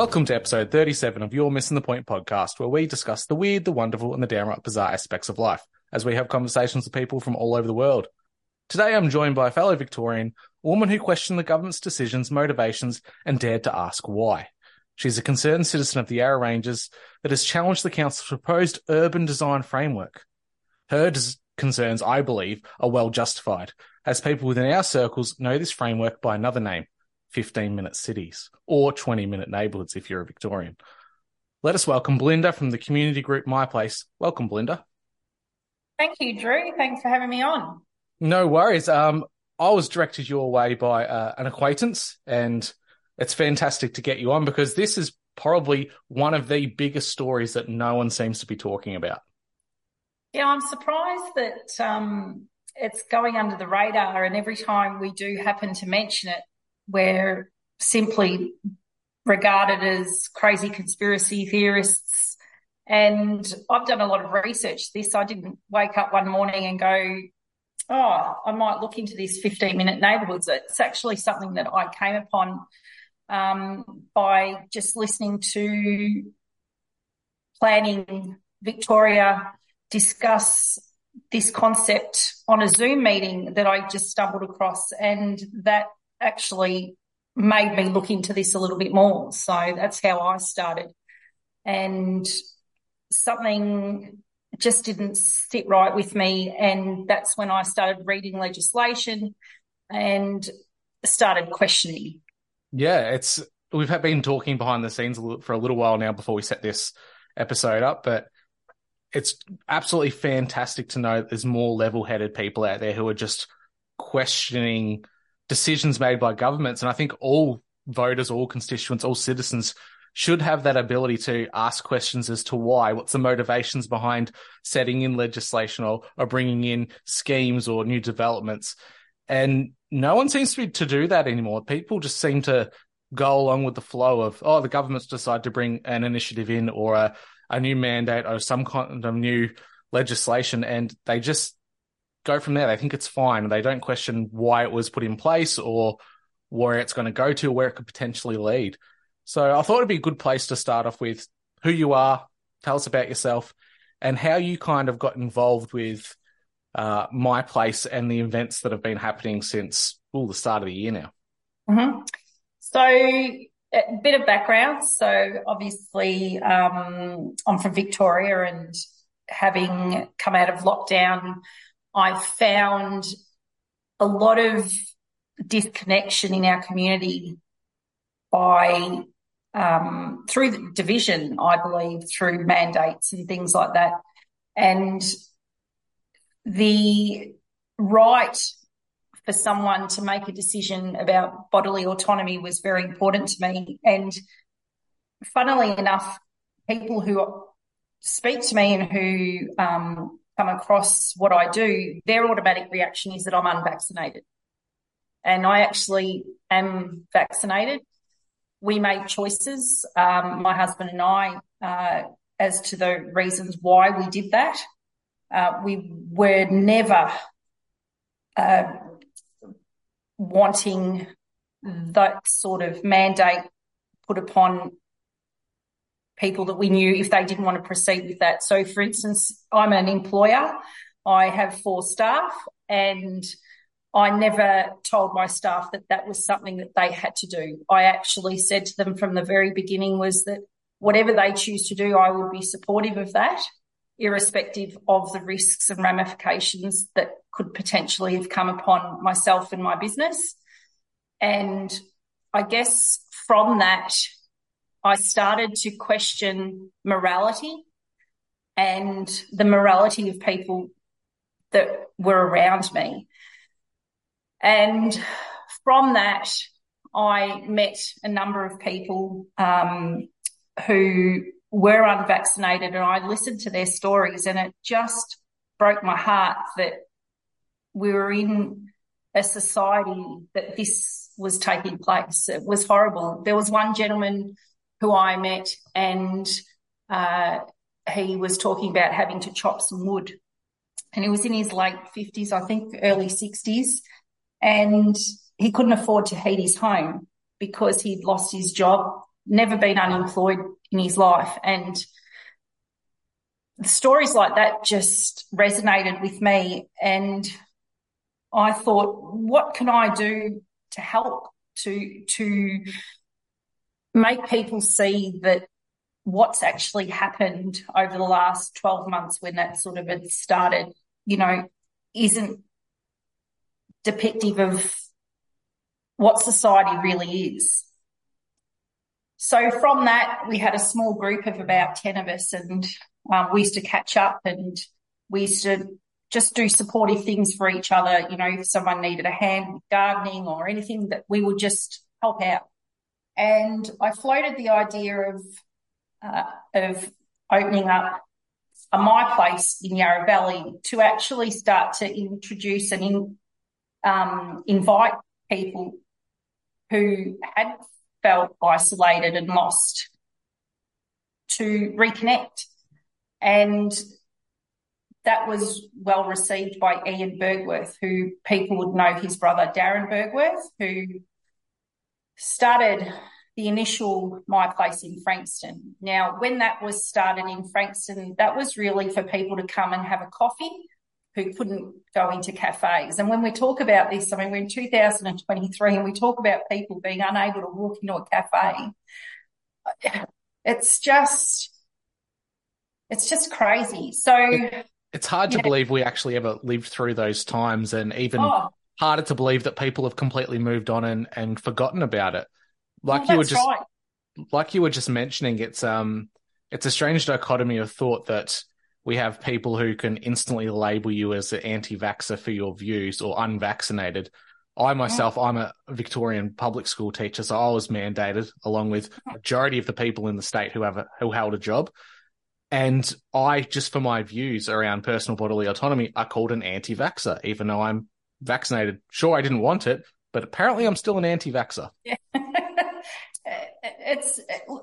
Welcome to episode 37 of You're Missen the Point podcast, where we discuss the weird, the wonderful, and the downright bizarre aspects of life as we have conversations with people from all over the world. Today I'm joined by a fellow Victorian, a woman who questioned the government's decisions, motivations, and dared to ask why. She's a concerned citizen of the Yarra Ranges that has challenged the council's proposed urban design framework. Her des- concerns, I believe, are well justified, as people within our circles know this framework by another name, 15 minute cities or 20 minute neighbourhoods if you're a Victorian. Let us welcome Belinda from the community group My Place. Welcome, Belinda. Thank you, Drew. Thanks for having me on. No worries. Um, I was directed your way by uh, an acquaintance, and it's fantastic to get you on because this is probably one of the biggest stories that no one seems to be talking about. Yeah, I'm surprised that um, it's going under the radar, and every time we do happen to mention it, we're simply regarded as crazy conspiracy theorists. And I've done a lot of research this. I didn't wake up one morning and go, oh, I might look into this 15 minute neighborhoods. It's actually something that I came upon um, by just listening to Planning Victoria discuss this concept on a Zoom meeting that I just stumbled across. And that actually made me look into this a little bit more. So that's how I started. And something just didn't sit right with me. And that's when I started reading legislation and started questioning. Yeah, it's we've been talking behind the scenes for a little while now before we set this episode up, but it's absolutely fantastic to know there's more level-headed people out there who are just questioning decisions made by governments. And I think all voters, all constituents, all citizens should have that ability to ask questions as to why, what's the motivations behind setting in legislation or, or bringing in schemes or new developments. And no one seems to, be, to do that anymore. People just seem to go along with the flow of, oh, the government's decided to bring an initiative in or a, a new mandate or some kind of new legislation. And they just go from there. They think it's fine. They don't question why it was put in place or where it's going to go to, where it could potentially lead. So I thought it'd be a good place to start off with who you are, tell us about yourself, and how you kind of got involved with uh, my place and the events that have been happening since well, the start of the year now. Mm-hmm. So a bit of background. So obviously, um, I'm from Victoria and having come out of lockdown, I've found a lot of disconnection in our community by um, through the division, I believe, through mandates and things like that. And the right for someone to make a decision about bodily autonomy was very important to me. And funnily enough, people who speak to me and who um, come across what I do, their automatic reaction is that I'm unvaccinated. And I actually am vaccinated. We made choices, um, my husband and I, uh, as to the reasons why we did that. Uh, we were never uh, wanting that sort of mandate put upon people that we knew if they didn't want to proceed with that. So, for instance, I'm an employer. I have four staff and I never told my staff that that was something that they had to do. I actually said to them from the very beginning was that whatever they choose to do, I would be supportive of that, irrespective of the risks and ramifications that could potentially have come upon myself and my business. And I guess from that, I started to question morality and the morality of people that were around me. And from that, I met a number of people um, who were unvaccinated, and I listened to their stories, and it just broke my heart that we were in a society that this was taking place. It was horrible. There was one gentleman who I met, and uh, he was talking about having to chop some wood. And he was in his late 50s, I think, early 60s. And he couldn't afford to heat his home because he'd lost his job, never been unemployed in his life. And stories like that just resonated with me. And I thought, what can I do to help to, to make people see that what's actually happened over the last 12 months when that sort of had started, you know, isn't depictive of what society really is. So from that, we had a small group of about 10 of us and um, we used to catch up and we used to just do supportive things for each other. You know, if someone needed a hand with gardening or anything that we would just help out. And I floated the idea of, uh, of opening up a my place in Yarra Valley to actually start to introduce and in, um, invite people who had felt isolated and lost to reconnect. And that was well received by Ian Bergwerf, who people would know his brother Darren Bergwerf, who started the initial My Place in Frankston. Now, when that was started in Frankston, that was really for people to come and have a coffee who couldn't go into cafes. And when we talk about this, I mean, we're in 2023 and we talk about people being unable to walk into a cafe. It's just, it's just crazy. So it's hard to yeah. believe we actually ever lived through those times and even oh. Harder to believe that people have completely moved on and, and forgotten about it. Like you were just, right. like you were just mentioning, it's, um, it's a strange dichotomy of thought that we have people who can instantly label you as an anti-vaxxer for your views or unvaccinated. I myself, I'm a Victorian public school teacher, so I was mandated along with majority of the people in the state who have a, who held a job. And I, just for my views around personal bodily autonomy, are called an anti-vaxxer, even though I'm vaccinated. Sure, I didn't want it, but apparently I'm still an anti-vaxxer. Yeah. it's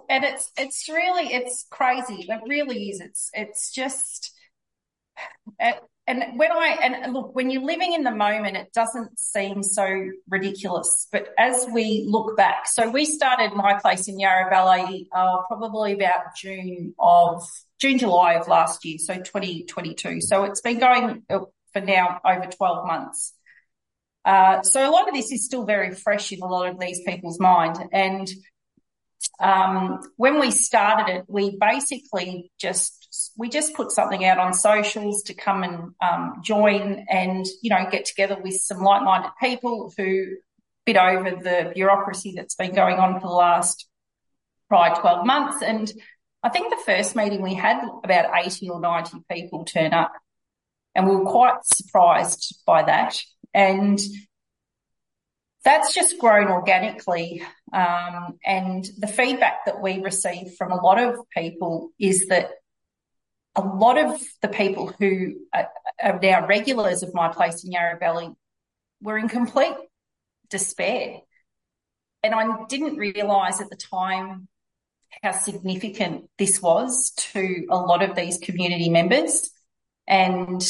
and it's it's really it's crazy. It really is. It's it's just. And when I and look, when you're living in the moment, it doesn't seem so ridiculous. But as we look back, so we started my place in Yarra Valley uh, probably about June of June July of last year, so 2022. So it's been going uh, for now over 12 months. Uh, so a lot of this is still very fresh in a lot of these people's mind, and um, when we started it, we basically just we just put something out on socials to come and um, join and you know get together with some like-minded people who bit over the bureaucracy that's been going on for the last prior 12 months. And I think the first meeting we had about 80 or 90 people turn up and we were quite surprised by that. And that's just grown organically. Um, and the feedback that we receive from a lot of people is that a lot of the people who are, are now regulars of my place in Yarra Valley were in complete despair. And I didn't realise at the time how significant this was to a lot of these community members. And,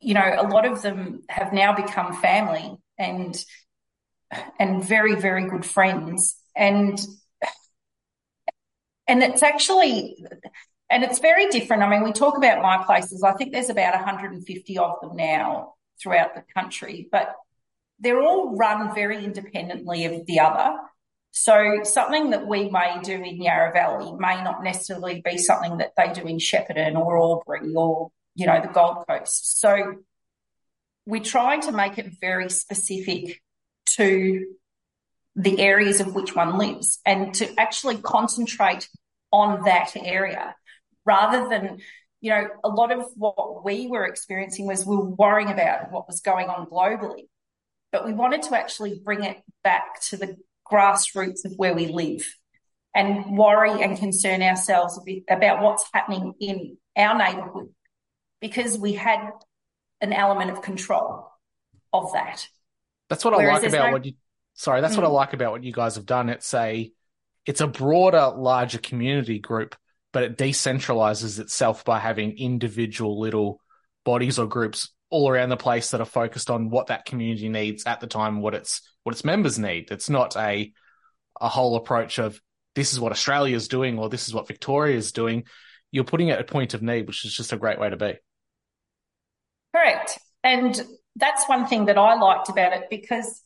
you know, a lot of them have now become family and and very very good friends. And and it's actually and it's very different. I mean we talk about my places. I think there's about 150 of them now throughout the country, but they're all run very independently of the other. So something that we may do in Yarra Valley may not necessarily be something that they do in Shepparton or Albury or, you know, the Gold Coast. So we're trying to make it very specific to the areas of which one lives and to actually concentrate on that area rather than you know a lot of what we were experiencing was we were worrying about what was going on globally but we wanted to actually bring it back to the grassroots of where we live and worry and concern ourselves about what's happening in our neighbourhood because we had an element of control of that. That's what Whereas I like about no... what you. Sorry, that's mm. what I mm. like about what you guys have done. It's a, it's a broader, larger community group, but it decentralizes itself by having individual little bodies or groups all around the place that are focused on what that community needs at the time, what its what its members need. It's not a a whole approach of this is what Australia is doing or this is what Victoria is doing. You're putting it at a point of need, which is just a great way to be. Correct. And that's one thing that I liked about it because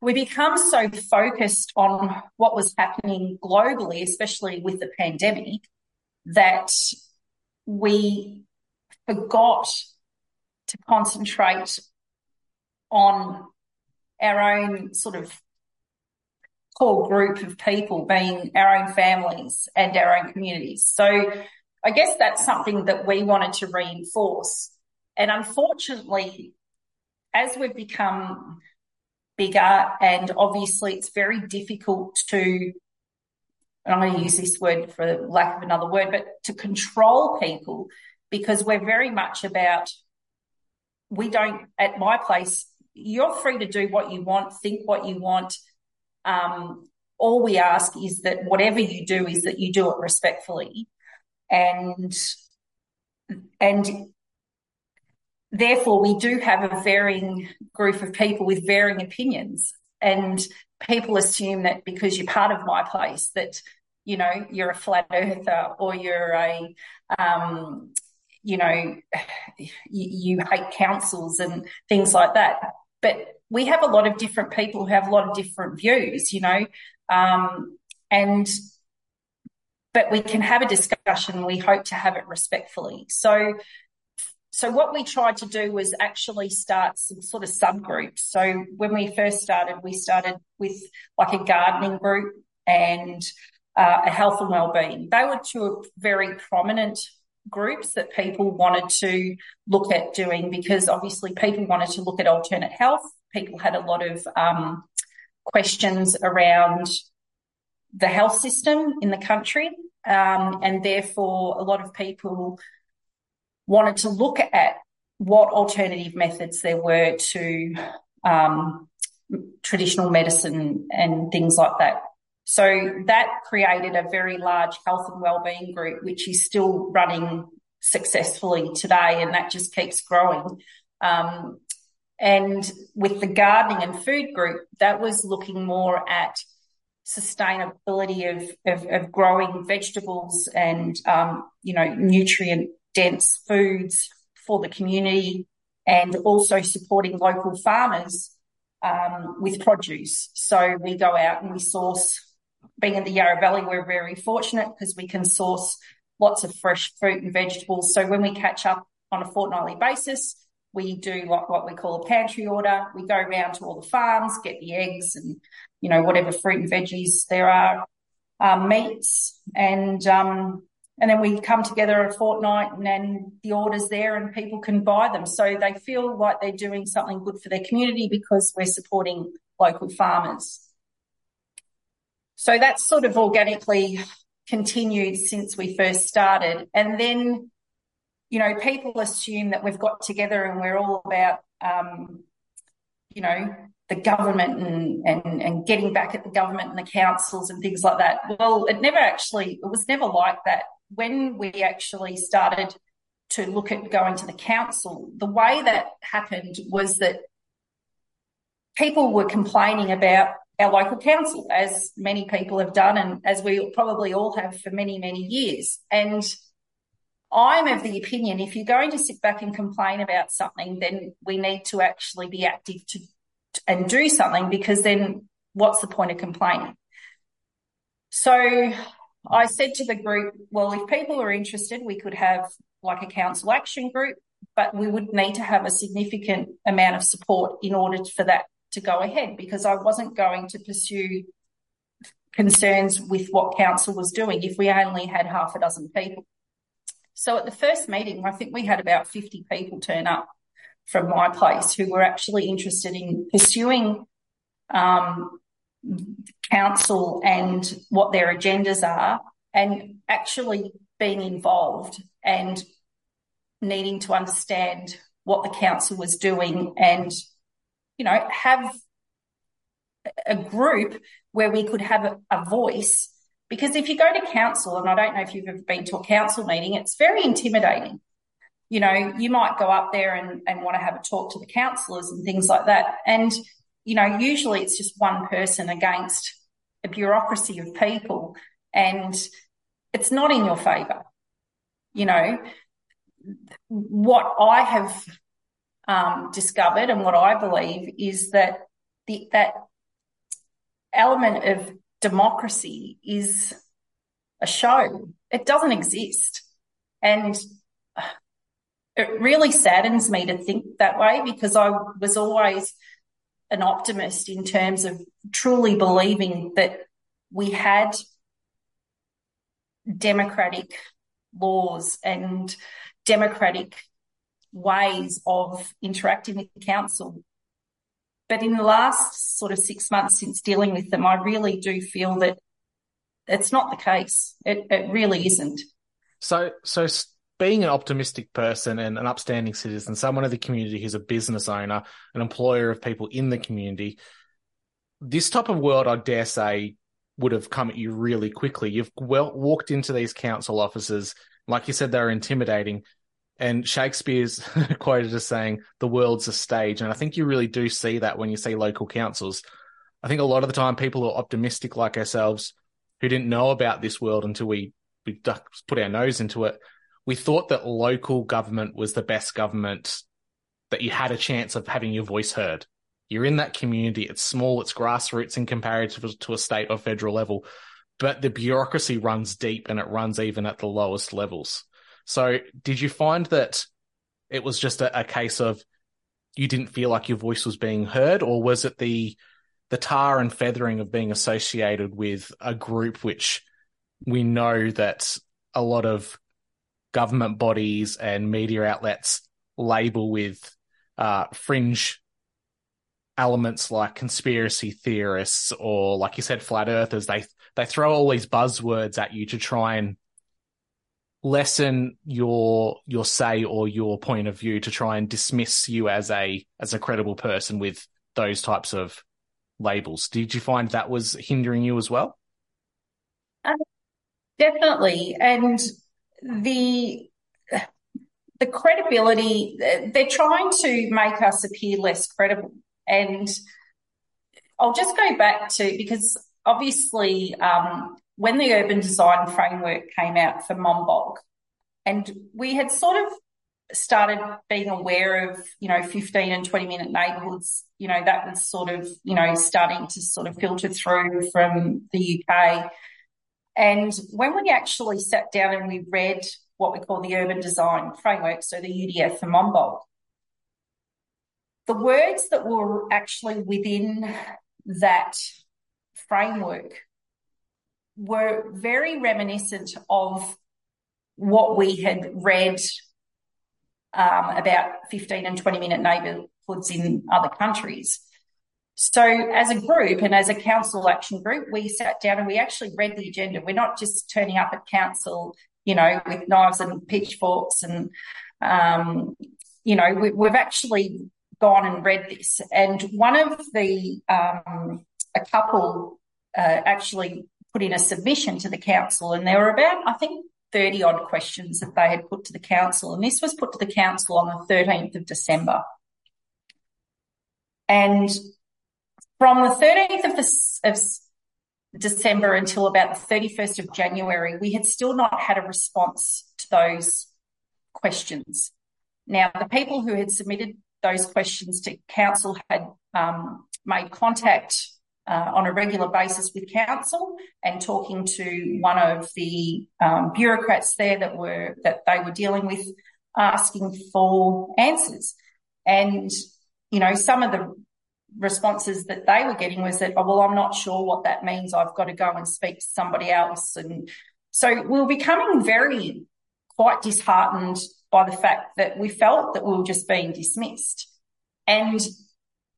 we become so focused on what was happening globally, especially with the pandemic, that we forgot to concentrate on our own sort of core group of people being our own families and our own communities. So I guess that's something that we wanted to reinforce. And unfortunately, as we've become bigger and obviously it's very difficult to and I'm going to use this word for lack of another word, but to control people because we're very much about we don't at my place you're free to do what you want think what you want um, all we ask is that whatever you do is that you do it respectfully and and therefore we do have a varying group of people with varying opinions and people assume that because you're part of my place that you know you're a flat earther or you're a um, you know, you, you hate councils and things like that. But we have a lot of different people who have a lot of different views, you know, um, and but we can have a discussion. We hope to have it respectfully. So, so what we tried to do was actually start some sort of subgroups. So when we first started, we started with like a gardening group and uh, a health and well-being. They were two very prominent groups that people wanted to look at doing because obviously people wanted to look at alternate health. People had a lot of um, questions around the health system in the country. Um, and therefore, a lot of people wanted to look at what alternative methods there were to um, traditional medicine and things like that. So that created a very large health and wellbeing group, which is still running successfully today, and that just keeps growing. Um, and with the gardening and food group, that was looking more at sustainability of, of, of growing vegetables and, um, you know, nutrient dense foods for the community and also supporting local farmers um, with produce. So we go out and we source being in the Yarra Valley, we're very fortunate because we can source lots of fresh fruit and vegetables. So when we catch up on a fortnightly basis, we do what, what we call a pantry order. We go around to all the farms, get the eggs and, you know, whatever fruit and veggies there are, um, meats, and, um, and then we come together a fortnight and then the order's there and people can buy them. So they feel like they're doing something good for their community because we're supporting local farmers. So that's sort of organically continued since we first started. And then, you know, people assume that we've got together and we're all about, um, you know, the government and, and, and getting back at the government and the councils and things like that. Well, it never actually, it was never like that. When we actually started to look at going to the council, the way that happened was that people were complaining about our local council, as many people have done, and as we probably all have for many, many years. And I'm of the opinion if you're going to sit back and complain about something, then we need to actually be active to and do something because then what's the point of complaining? So I said to the group, well, if people are interested, we could have like a council action group, but we would need to have a significant amount of support in order for that to go ahead because I wasn't going to pursue concerns with what council was doing if we only had half a dozen people. So at the first meeting, I think we had about 50 people turn up from my place who were actually interested in pursuing um, council and what their agendas are and actually being involved and needing to understand what the council was doing and, you know, have a group where we could have a, a voice. Because if you go to council, and I don't know if you've ever been to a council meeting, it's very intimidating. You know, you might go up there and, and want to have a talk to the councillors and things like that. And, you know, usually it's just one person against a bureaucracy of people and it's not in your favour. You know, what I have um, discovered and what I believe is that the, that element of democracy is a show. It doesn't exist. And it really saddens me to think that way because I was always an optimist in terms of truly believing that we had democratic laws and democratic ways of interacting with the council. But in the last sort of six months since dealing with them, I really do feel that it's not the case. It, it really isn't. So, so being an optimistic person and an upstanding citizen, someone of the community who's a business owner, an employer of people in the community, this type of world, I dare say, would have come at you really quickly. You've well walked into these council offices, like you said, they're intimidating. And Shakespeare's quoted as saying, the world's a stage. And I think you really do see that when you see local councils. I think a lot of the time people are optimistic like ourselves who didn't know about this world until we, we put our nose into it. We thought that local government was the best government, that you had a chance of having your voice heard. You're in that community. It's small. It's grassroots in comparison to a state or federal level, but the bureaucracy runs deep and it runs even at the lowest levels. So did you find that it was just a, a case of you didn't feel like your voice was being heard, or was it the the tar and feathering of being associated with a group which we know that a lot of government bodies and media outlets label with uh, fringe elements like conspiracy theorists or like you said flat earthers? They they throw all these buzzwords at you to try and lessen your your say or your point of view to try and dismiss you as a as a credible person with those types of labels. Did you find that was hindering you as well? Uh, definitely, and the the credibility they're trying to make us appear less credible, and I'll just go back to because obviously um, when the urban design framework came out for Monbulk, and we had sort of started being aware of, you know, 15 and 20 minute neighbourhoods, you know, that was sort of, you know, starting to sort of filter through from the UK. And when we actually sat down and we read what we call the urban design framework, so the UDF for Monbulk, the words that were actually within that framework were very reminiscent of what we had read um, about 15 and 20 minute neighbourhoods in other countries. So, as a group and as a council action group, we sat down and we actually read the agenda. We're not just turning up at council, you know, with knives and pitchforks and, um, you know, we, have actually gone and read this. And one of the, um, a couple uh, actually put in a submission to the council, and there were about, I think, 30 odd questions that they had put to the council. And this was put to the council on the 13th of December. And from the 13th of, the, of December until about the 31st of January, we had still not had a response to those questions. Now, the people who had submitted those questions to council had um, made contact uh, on a regular basis with council and talking to one of the um, bureaucrats there that were that they were dealing with, asking for answers. And you know, some of the responses that they were getting was that, oh, well, I'm not sure what that means. I've got to go and speak to somebody else. And so we were becoming very quite disheartened by the fact that we felt that we were just being dismissed. And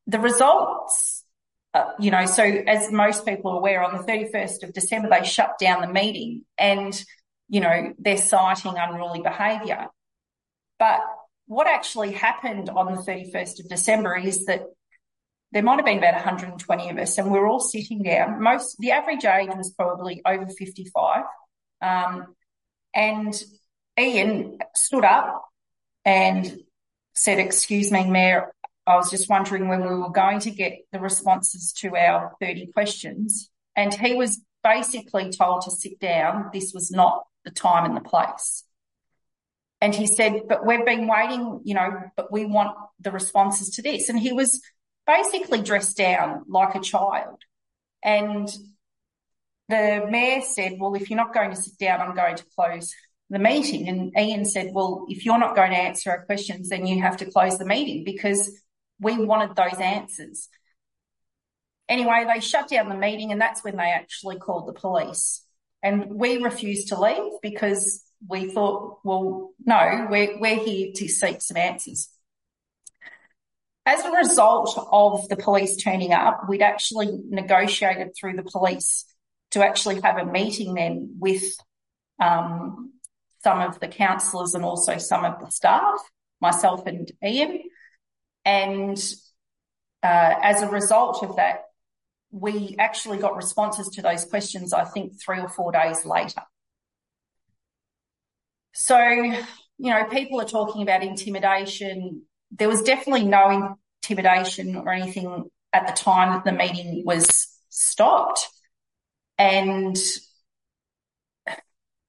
the results, uh, you know, so as most people are aware, on the 31st of December, they shut down the meeting and, you know, they're citing unruly behaviour. But what actually happened on the 31st of December is that there might have been about 120 of us and we are all sitting down. Most, the average age was probably over 55. Um, and Ian stood up and said, excuse me, Mayor, I was just wondering when we were going to get the responses to our 30 questions. And he was basically told to sit down. This was not the time and the place. And he said, but we've been waiting, you know, but we want the responses to this. And he was basically dressed down like a child. And the mayor said, well, if you're not going to sit down, I'm going to close the meeting. And Ian said, well, if you're not going to answer our questions, then you have to close the meeting because we wanted those answers. Anyway, they shut down the meeting and that's when they actually called the police. And we refused to leave because we thought, well, no, we're, we're here to seek some answers. As a result of the police turning up, we'd actually negotiated through the police to actually have a meeting then with um, some of the councillors and also some of the staff, myself and Ian. And uh, as a result of that, we actually got responses to those questions, I think, three or four days later. So, you know, people are talking about intimidation. There was definitely no intimidation or anything at the time that the meeting was stopped. And,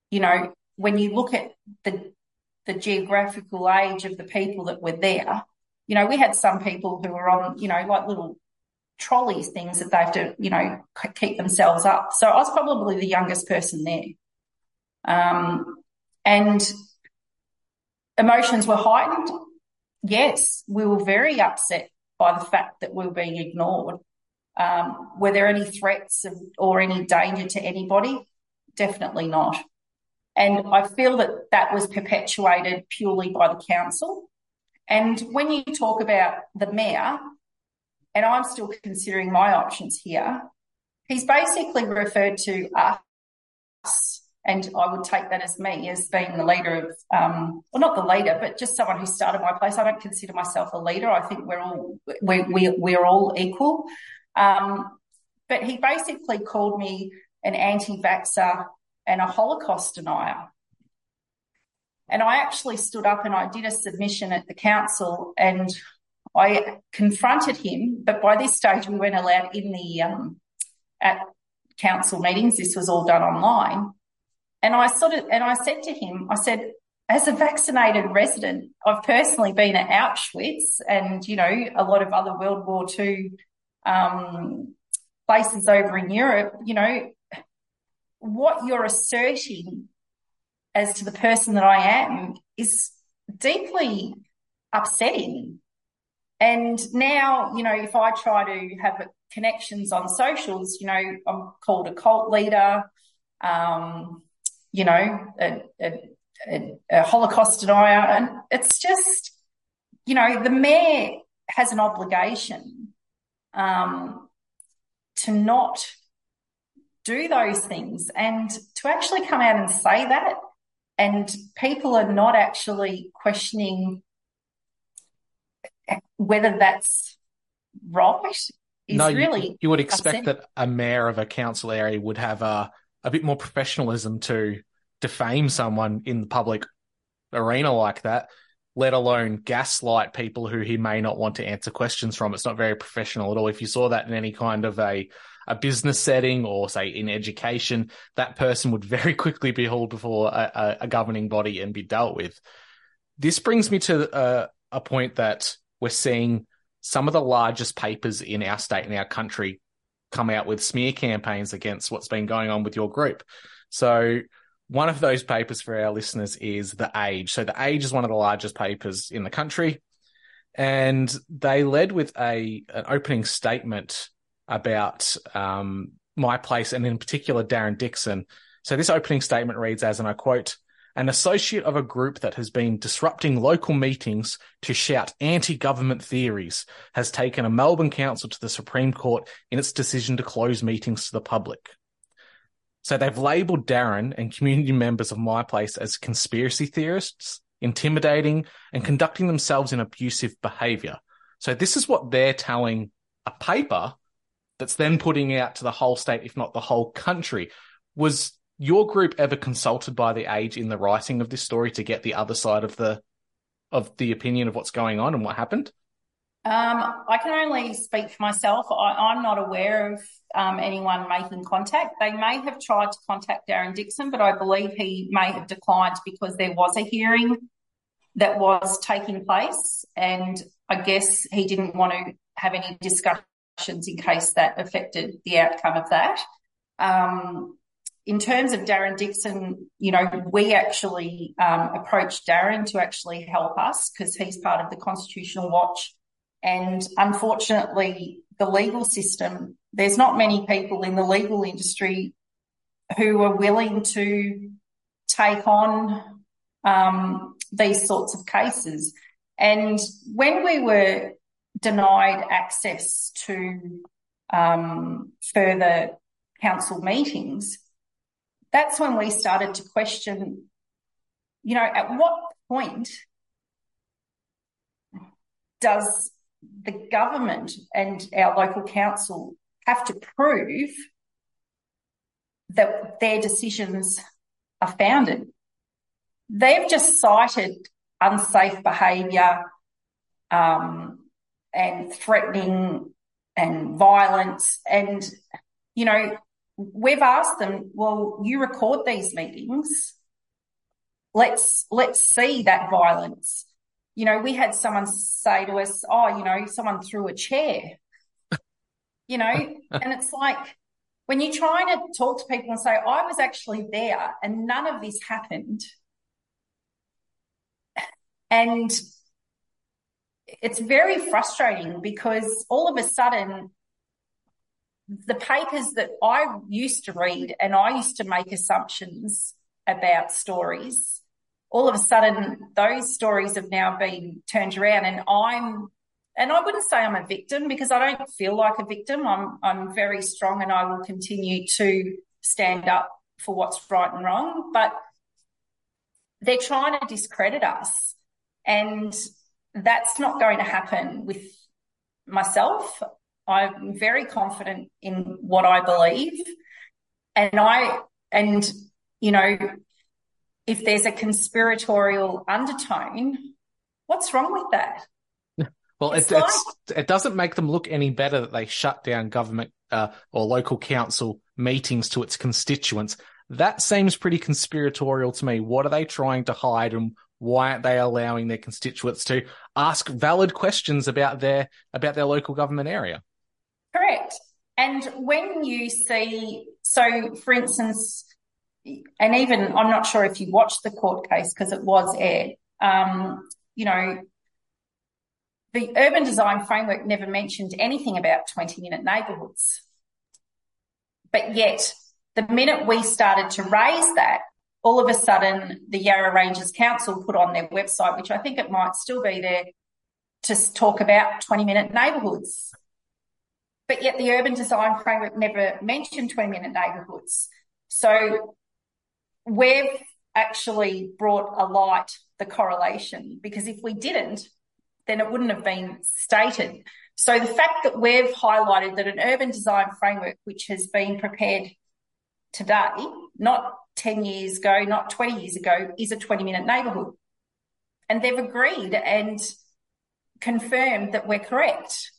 you know, when you look at the the geographical age of the people that were there, you know, we had some people who were on, you know, like little trolleys things that they have to, you know, keep themselves up. So I was probably the youngest person there. Um, and emotions were heightened. Yes, we were very upset by the fact that we were being ignored. Um, were there any threats of, or any danger to anybody? Definitely not. And I feel that that was perpetuated purely by the council. And when you talk about the mayor, and I'm still considering my options here, he's basically referred to us, and I would take that as me as being the leader of, um, well, not the leader, but just someone who started my place. I don't consider myself a leader. I think we're all we, we we're all equal. Um, but he basically called me an anti-vaxxer and a Holocaust denier. And I actually stood up and I did a submission at the council and I confronted him. But by this stage, we weren't allowed in the, um, at council meetings. This was all done online. And I sort of, and I said to him, I said, as a vaccinated resident, I've personally been at Auschwitz and, you know, a lot of other World War II, um, places over in Europe, you know, what you're asserting as to the person that I am is deeply upsetting. And now, you know, if I try to have connections on socials, you know, I'm called a cult leader, um, you know, a, a, a, a Holocaust denier. And it's just, you know, the mayor has an obligation um, to not do those things and to actually come out and say that and people are not actually questioning whether that's right. No, really you, you would expect upsetting. that a mayor of a council area would have a, a bit more professionalism to defame someone in the public arena like that let alone gaslight people who he may not want to answer questions from. It's not very professional at all. If you saw that in any kind of a a business setting or say in education, that person would very quickly be hauled before a, a, governing body and be dealt with. this brings me to uh, a point that we're seeing some of the largest papers in our state and our country come out with smear campaigns against what's been going on with your group. So one of those papers for our listeners is The Age. So The Age is one of the largest papers in the country. And they led with a an opening statement about um, my place and in particular Darren Dixon. So this opening statement reads as, and I quote, an associate of a group that has been disrupting local meetings to shout anti-government theories has taken a Melbourne council to the Supreme Court in its decision to close meetings to the public. So they've labelled Darren and community members of my place as conspiracy theorists, intimidating and conducting themselves in abusive behaviour. So this is what they're telling a paper that's then putting out to the whole state, if not the whole country. Was your group ever consulted by the age in the writing of this story to get the other side of the of the opinion of what's going on and what happened? Um, I can only speak for myself. I, am not aware of um, anyone making contact. They may have tried to contact Darren Dixon, but I believe he may have declined because there was a hearing that was taking place, and I guess he didn't want to have any discussions in case that affected the outcome of that. Um, in terms of Darren Dixon, you know, we actually um, approached Darren to actually help us because he's part of the Constitutional Watch. And unfortunately, the legal system, there's not many people in the legal industry who are willing to take on um, these sorts of cases. And when we were denied access to um, further council meetings, that's when we started to question, you know, at what point does the government and our local council have to prove that their decisions are founded? They've just cited unsafe behaviour um, and threatening and violence and you know we've asked them, well, you record these meetings. Let's, let's see that violence. You know, we had someone say to us, oh, you know, someone threw a chair, you know, and it's like when you're trying to talk to people and say, I was actually there and none of this happened. And it's very frustrating because all of a sudden the papers that I used to read and I used to make assumptions about stories, all of a sudden those stories have now been turned around and I'm and I wouldn't say I'm a victim because I don't feel like a victim. I'm I'm very strong and I will continue to stand up for what's right and wrong. But they're trying to discredit us. And that's not going to happen with myself. I'm very confident in what I believe. And I, and, you know, if there's a conspiratorial undertone, what's wrong with that? Well, it's, like, it's, it doesn't make them look any better that they shut down government uh, or local council meetings to its constituents. That seems pretty conspiratorial to me. What are they trying to hide and why aren't they allowing their constituents to ask valid questions about their about their local government area? Correct. And when you see, so for instance, and even I'm not sure if you watched the court case because it was aired. Um, you know, the urban design framework never mentioned anything about 20 minute neighbourhoods. But yet, the minute we started to raise that, all of a sudden the Yarra Ranges Council put on their website, which I think it might still be there, to talk about 20 minute neighbourhoods. But yet the urban design framework never mentioned 20 minute neighbourhoods. So we've actually brought a light the correlation because if we didn't, then it wouldn't have been stated. So the fact that we've highlighted that an urban design framework, which has been prepared today, not 10 years ago, not 20 years ago, is a 20 minute neighbourhood. And they've agreed and confirmed that we're correct.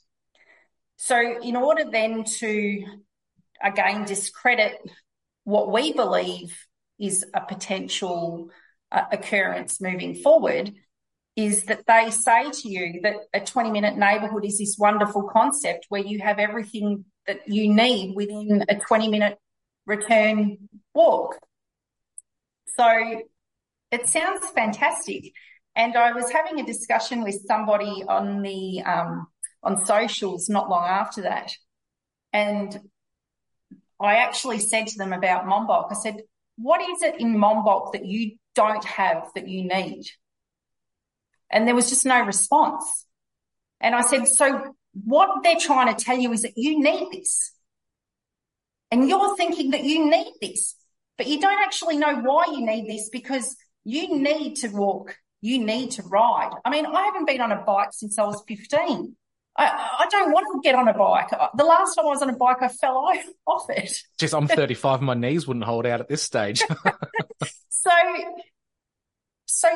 So, in order then to again discredit what we believe is a potential uh, occurrence moving forward, is that they say to you that a 20 minute neighborhood is this wonderful concept where you have everything that you need within a 20 minute return walk. So it sounds fantastic. And I was having a discussion with somebody on the um, on socials not long after that, and I actually said to them about Monbulk. I said, "What is it in Monbulk that you don't have that you need?" And there was just no response. And I said, "So what they're trying to tell you is that you need this, and you're thinking that you need this, but you don't actually know why you need this because you need to walk." you need to ride. I mean, I haven't been on a bike since I was 15. I, I don't want to get on a bike. The last time I was on a bike, I fell off it. Just, I'm 35 and my knees wouldn't hold out at this stage. so, so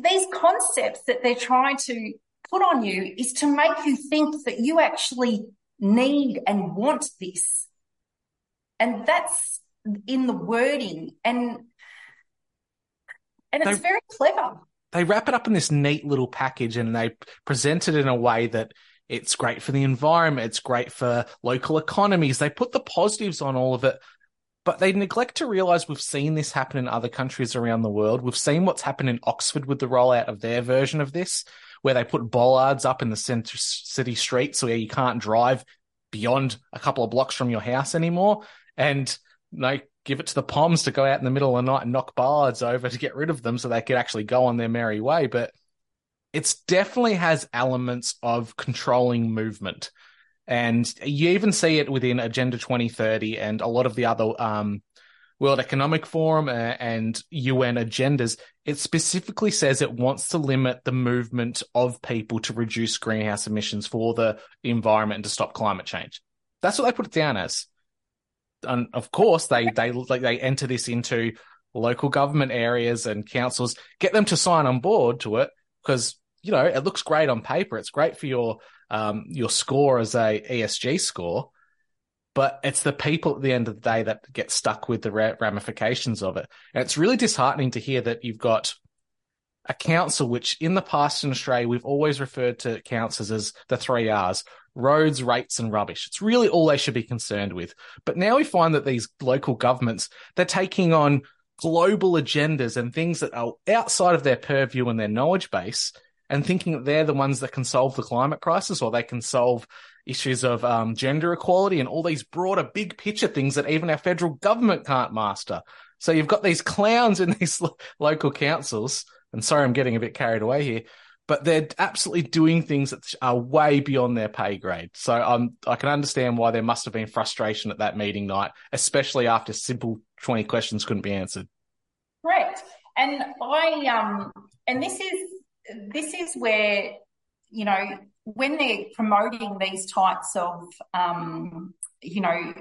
these concepts that they're trying to put on you is to make you think that you actually need and want this. And that's in the wording. And, and it's they, very clever they wrap it up in this neat little package and they present it in a way that it's great for the environment, it's great for local economies. They put the positives on all of it, but they neglect to realize we've seen this happen in other countries around the world. We've seen what's happened in Oxford with the rollout of their version of this, where they put bollards up in the center city streets where you can't drive beyond a couple of blocks from your house anymore. And they give it to the Poms to go out in the middle of the night and knock bards over to get rid of them so they could actually go on their merry way. But it definitely has elements of controlling movement. And you even see it within Agenda 2030 and a lot of the other um, World Economic Forum and UN agendas. It specifically says it wants to limit the movement of people to reduce greenhouse emissions for the environment and to stop climate change. That's what they put it down as and of course they they like they enter this into local government areas and councils, get them to sign on board to it because you know it looks great on paper. It's great for your um, your score as a ESG score, but it's the people at the end of the day that get stuck with the ramifications of it. And it's really disheartening to hear that you've got a council which in the past in Australia we've always referred to councils as the three R's roads, rates, and rubbish. It's really all they should be concerned with. But now we find that these local governments, they're taking on global agendas and things that are outside of their purview and their knowledge base and thinking that they're the ones that can solve the climate crisis or they can solve issues of um, gender equality and all these broader big picture things that even our federal government can't master. So you've got these clowns in these lo- local councils. And sorry, I'm getting a bit carried away here, but they're absolutely doing things that are way beyond their pay grade. So I can understand why there must have been frustration at that meeting night, especially after simple 20 questions couldn't be answered. Correct. And I, um, and this is, this is where, you know, when they're promoting these types of, um, you know,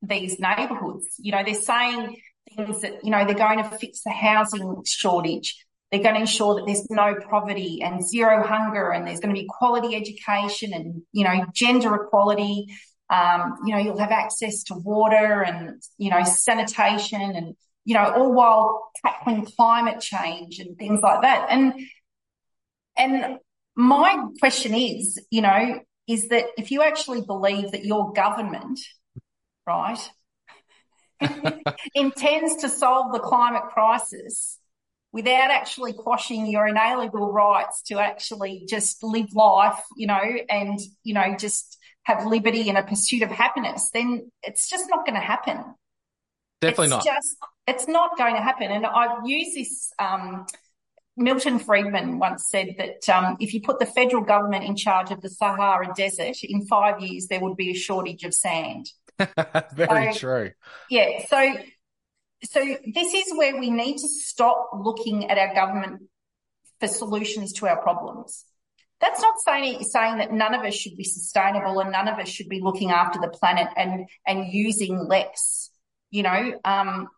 these neighborhoods, you know, they're saying things that, you know, they're going to fix the housing shortage they're going to ensure that there's no poverty and zero hunger and there's going to be quality education and, you know, gender equality. Um, you know, you'll have access to water and, you know, sanitation and, you know, all while tackling climate change and things like that. And, and my question is, you know, is that if you actually believe that your government, right, intends to solve the climate crisis, without actually quashing your inalienable rights to actually just live life, you know, and, you know, just have liberty and a pursuit of happiness, then it's just not going to happen. Definitely it's not. Just, it's not going to happen. And I've used this, um, Milton Friedman once said that um, if you put the federal government in charge of the Sahara Desert, in five years there would be a shortage of sand. Very so, true. Yeah. So so this is where we need to stop looking at our government for solutions to our problems. That's not saying, saying that none of us should be sustainable and none of us should be looking after the planet and, and using less. You know, um,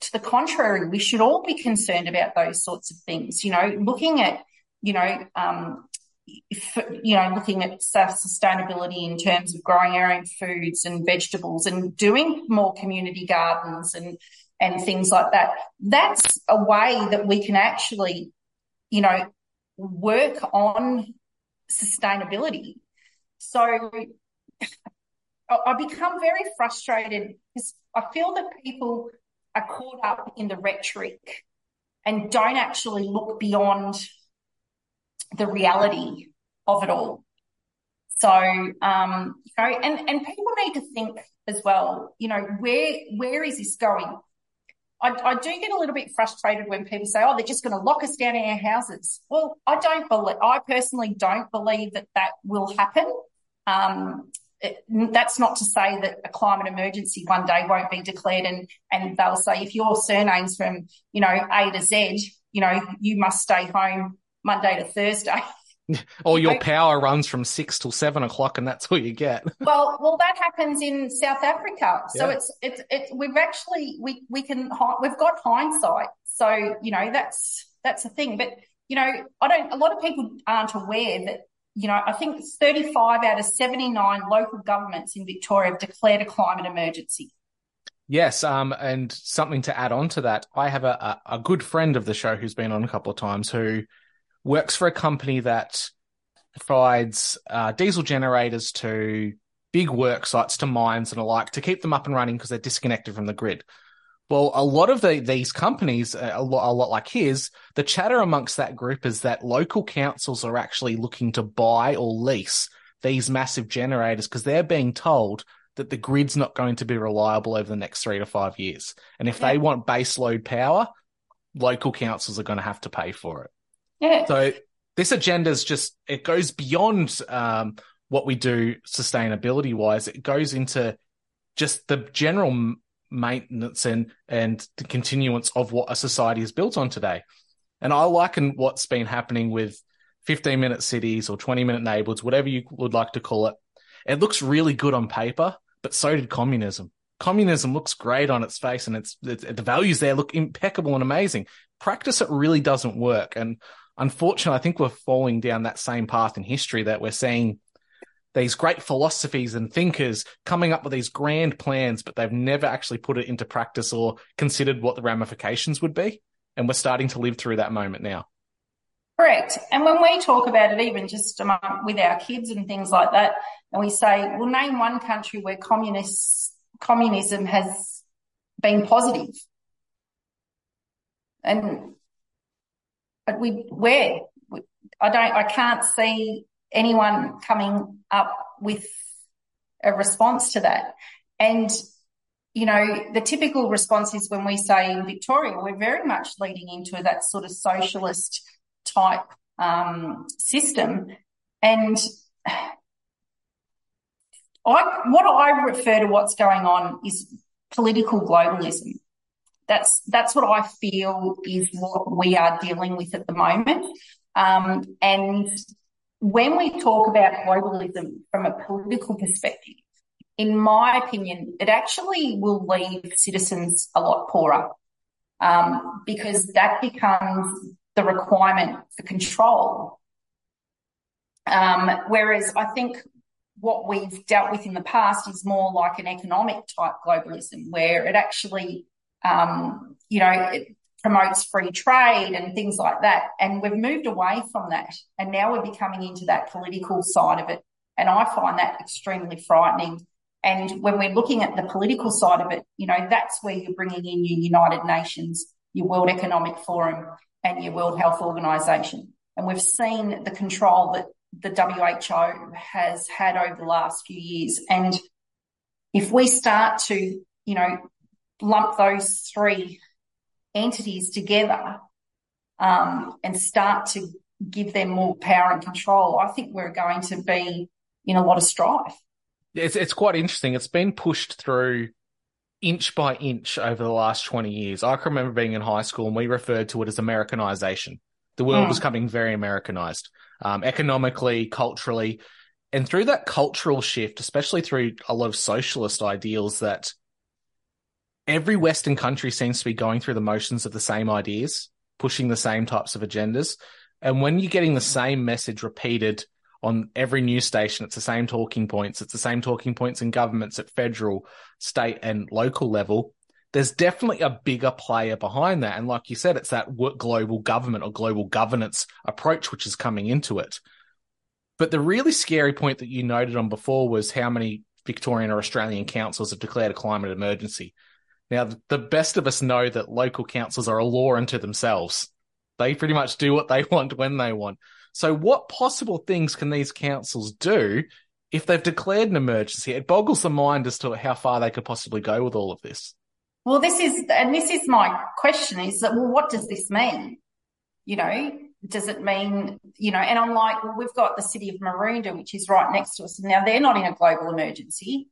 to the contrary, we should all be concerned about those sorts of things. You know, looking at, you know, um, if, you know, looking at sustainability in terms of growing our own foods and vegetables and doing more community gardens and, and things like that. That's a way that we can actually, you know, work on sustainability. So I become very frustrated because I feel that people are caught up in the rhetoric and don't actually look beyond the reality of it all. So, um, you know, and, and people need to think as well, you know, where, where is this going? I, I do get a little bit frustrated when people say, oh, they're just going to lock us down in our houses. Well, I don't believe, I personally don't believe that that will happen. Um, it, that's not to say that a climate emergency one day won't be declared and, and they'll say if your surname's from, you know, A to Z, you know, you must stay home Monday to Thursday. or your power runs from six till seven o'clock and that's all you get. well, well, that happens in South Africa. So yeah. it's, it's, it's, we've actually, we, we can, we've got hindsight. So, you know, that's, that's the thing. But, you know, I don't, a lot of people aren't aware that you know, I think 35 out of 79 local governments in Victoria have declared a climate emergency. Yes, um, and something to add on to that, I have a, a, a good friend of the show who's been on a couple of times who works for a company that provides uh, diesel generators to big work sites, to mines and alike, to keep them up and running because they're disconnected from the grid. Well, a lot of the, these companies, uh, a lot, a lot like his, the chatter amongst that group is that local councils are actually looking to buy or lease these massive generators because they're being told that the grid's not going to be reliable over the next three to five years. And if yeah. they want baseload power, local councils are going to have to pay for it. Yeah. So this agenda is just, it goes beyond um, what we do sustainability wise. It goes into just the general maintenance and and the continuance of what a society is built on today. And I liken what's been happening with 15 minute cities or 20 minute neighborhoods, whatever you would like to call it. It looks really good on paper, but so did communism. Communism looks great on its face and it's, it's the values there look impeccable and amazing. Practice it really doesn't work. And unfortunately, I think we're falling down that same path in history that we're seeing these great philosophies and thinkers coming up with these grand plans, but they've never actually put it into practice or considered what the ramifications would be. And we're starting to live through that moment now. Correct. And when we talk about it, even just with our kids and things like that, and we say, well, name one country where communists, communism has been positive. And we, where? I don't, I can't see anyone coming up with a response to that. And, you know, the typical response is when we say in Victoria, we're very much leading into that sort of socialist type um, system. And I, what I refer to what's going on is political globalism. That's that's what I feel is what we are dealing with at the moment. Um, and when we talk about globalism from a political perspective, in my opinion, it actually will leave citizens a lot poorer um, because that becomes the requirement for control. Um, whereas I think what we've dealt with in the past is more like an economic type globalism where it actually, um, you know, it, promotes free trade and things like that. And we've moved away from that. And now we're becoming into that political side of it. And I find that extremely frightening. And when we're looking at the political side of it, you know, that's where you're bringing in your United Nations, your World Economic Forum and your World Health Organization. And we've seen the control that the WHO has had over the last few years. And if we start to, you know, lump those three entities together um, and start to give them more power and control, I think we're going to be in a lot of strife. It's it's quite interesting. It's been pushed through inch by inch over the last 20 years. I can remember being in high school and we referred to it as Americanization. The world mm. was becoming very Americanized, um, economically, culturally. And through that cultural shift, especially through a lot of socialist ideals that every Western country seems to be going through the motions of the same ideas, pushing the same types of agendas. And when you're getting the same message repeated on every news station, it's the same talking points. It's the same talking points in governments at federal, state, and local level. there's definitely a bigger player behind that. And like you said, it's that global government or global governance approach which is coming into it. But the really scary point that you noted on before was how many Victorian or Australian councils have declared a climate emergency. Now, the best of us know that local councils are a law unto themselves. They pretty much do what they want when they want. So, what possible things can these councils do if they've declared an emergency? It boggles the mind as to how far they could possibly go with all of this. Well, this is, and this is my question is that, well, what does this mean? You know, does it mean, you know, and I'm like, well, we've got the city of Maroondah, which is right next to us. Now they're not in a global emergency,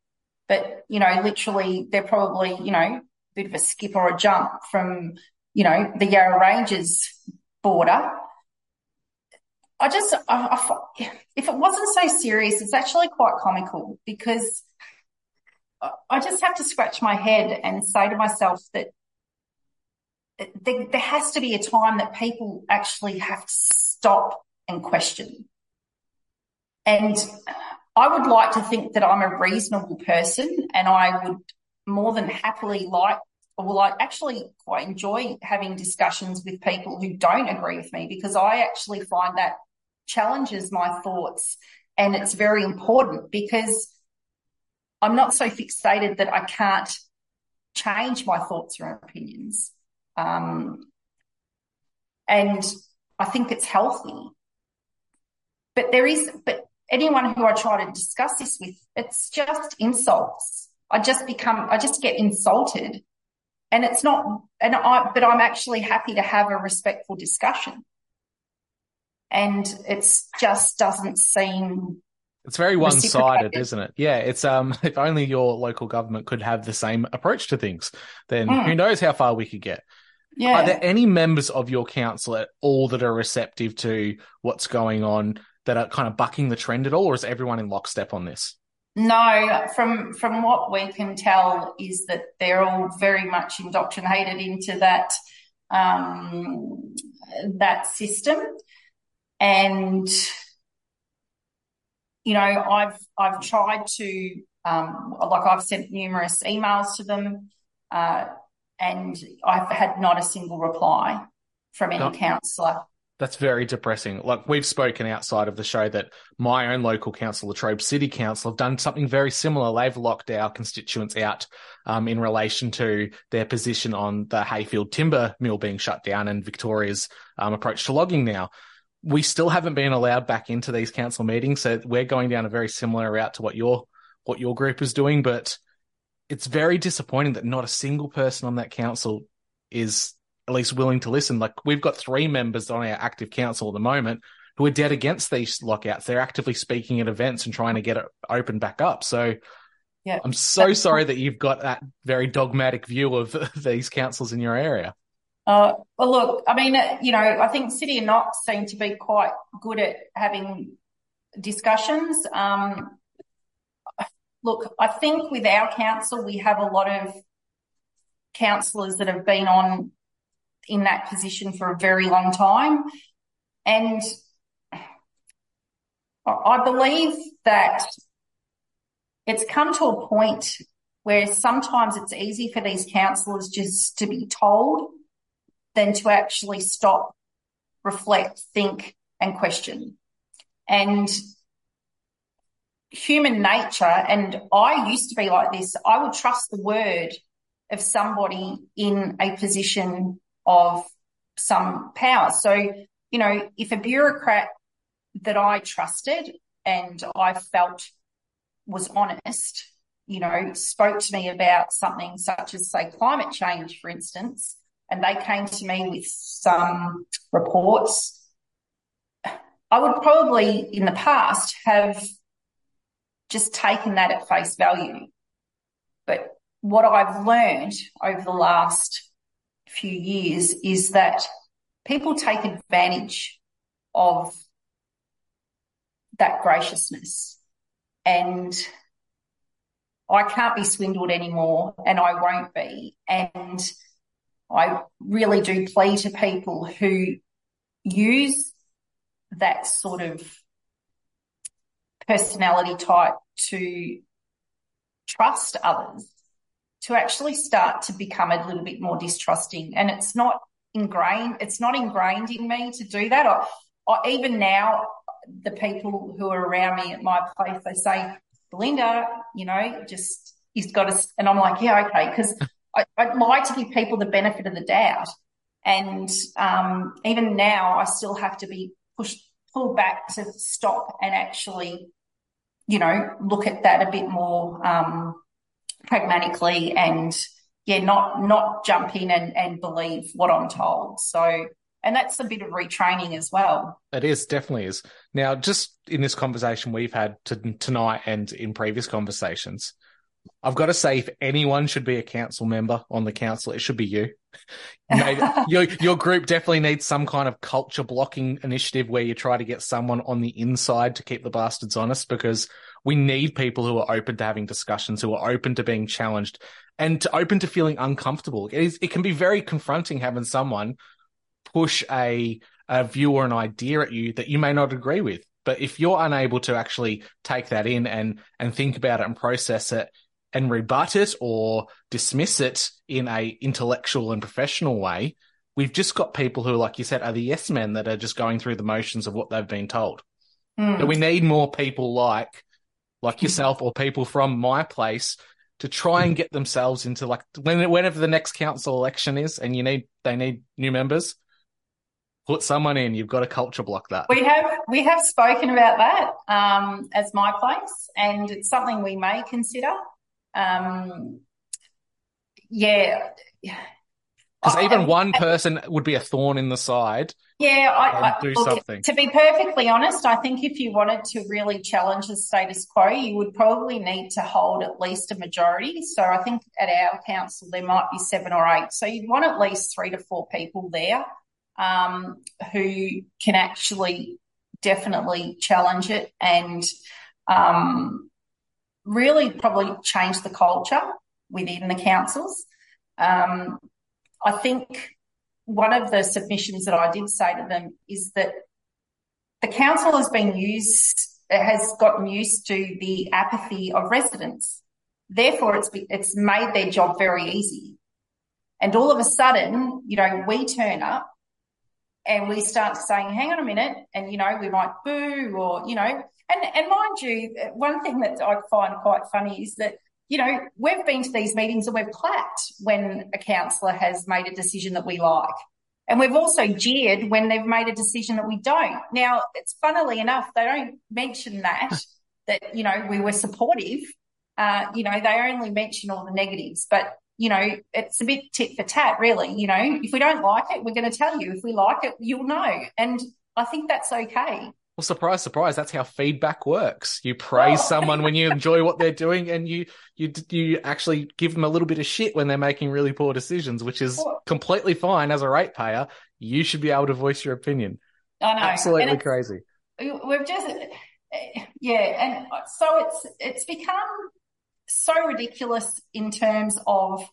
but, you know, literally they're probably, you know, bit of a skip or a jump from, you know, the Yarra Ranges border. I just, I, I, if it wasn't so serious, it's actually quite comical because I just have to scratch my head and say to myself that there, there has to be a time that people actually have to stop and question. And I would like to think that I'm a reasonable person and I would more than happily like, well, I actually quite enjoy having discussions with people who don't agree with me because I actually find that challenges my thoughts and it's very important because I'm not so fixated that I can't change my thoughts or opinions. Um, and I think it's healthy. But there is, but anyone who I try to discuss this with, it's just insults. I just become, I just get insulted. And it's not, and I, but I'm actually happy to have a respectful discussion. And it's just doesn't seem it's very one-sided, isn't it? Yeah, it's um if only your local government could have the same approach to things, then mm. who knows how far we could get. Yeah. Are there any members of your council at all that are receptive to what's going on that are kind of bucking the trend at all, or is everyone in lockstep on this? No, from from what we can tell is that they're all very much indoctrinated into that um, that system, and you know, I've I've tried to um, like I've sent numerous emails to them, uh, and I've had not a single reply from any no, councillor. That's very depressing. Like we've spoken outside of the show that my own local council, the Latrobe City Council, have done something very similar. They've locked our constituents out um, in relation to their position on the Heyfield timber mill being shut down and Victoria's um, approach to logging now we still haven't been allowed back into these council meetings, so we're going down a very similar route to what your what your group is doing. But it's very disappointing that not a single person on that council is at least willing to listen. Like we've got three members on our active council at the moment who are dead against these lockouts. They're actively speaking at events and trying to get it open back up. So yeah, I'm so sorry that you've got that very dogmatic view of these councils in your area. Uh, well, look, I mean, uh, you know, I think City and Knox seem to be quite good at having discussions. Um, look, I think with our council, we have a lot of councillors that have been on in that position for a very long time. And I believe that it's come to a point where sometimes it's easy for these councillors just to be told than to actually stop, reflect, think, and question. And human nature, and I used to be like this, I would trust the word of somebody in a position of some power. So, you know, if a bureaucrat that I trusted and I felt was honest, you know, spoke to me about something such as, say, climate change, for instance, and they came to me with some reports, I would probably in the past have just taken that at face value. But what I've learned over the last few years is that people take advantage of that graciousness and I can't be swindled anymore and I won't be. And I really do plea to people who use that sort of personality type to trust others to actually start to become a little bit more distrusting. And it's not ingrained, it's not ingrained in me to do that. I, I, even now, the people who are around me at my place, they say, Belinda, you know, just, you've got to, and I'm like, yeah, okay, because I, I'd like to give people the benefit of the doubt. And um, even now, I still have to be pushed, pulled back to stop and actually, you know, look at that a bit more um, pragmatically and yeah, not not jump in and, and believe what I'm told. So and that's a bit of retraining as well. It is, definitely is. Now, just in this conversation we've had to, tonight and in previous conversations, I've got to say, if anyone should be a council member on the council, it should be you. your, your group definitely needs some kind of culture blocking initiative where you try to get someone on the inside to keep the bastards honest because we need people who are open to having discussions, who are open to being challenged and to open to feeling uncomfortable. It, is, it can be very confronting having someone push a, a view or an idea at you that you may not agree with. But if you're unable to actually take that in and, and think about it and process it and rebut it or dismiss it in a intellectual and professional way, we've just got people who, like you said, are the yes men that are just going through the motions of what they've been told. Mm. we need more people like like yourself or people from my place to try and get themselves into like when, whenever the next council election is and you need they need new members put someone in you've got to culture block that we have we have spoken about that um, as my place and it's something we may consider um, yeah. Because even one person would be a thorn in the side. Yeah, I, do look, something. To be perfectly honest, I think if you wanted to really challenge the status quo, you would probably need to hold at least a majority. So I think at our council there might be seven or eight. So you'd want at least three to four people there um, who can actually definitely challenge it and um, really probably change the culture within the councils. Um, I think one of the submissions that I did say to them is that the council has been used, has gotten used to the apathy of residents. Therefore, it's, it's made their job very easy. And all of a sudden, you know, we turn up and we start saying, hang on a minute, and, you know, we might boo or, you know, and, and mind you, one thing that I find quite funny is that, you know, we've been to these meetings and we've clapped when a councillor has made a decision that we like. And we've also jeered when they've made a decision that we don't. Now, it's funnily enough, they don't mention that, that, you know, we were supportive. Uh, you know, they only mention all the negatives, but, you know, it's a bit tit for tat, really. You know, if we don't like it, we're going to tell you. If we like it, you'll know. And I think that's okay. Well, surprise, surprise. That's how feedback works. You praise oh. someone when you enjoy what they're doing, and you you you actually give them a little bit of shit when they're making really poor decisions, which is oh. completely fine as a ratepayer. You should be able to voice your opinion. I know, absolutely crazy. We've just, yeah, and so it's it's become so ridiculous in terms of,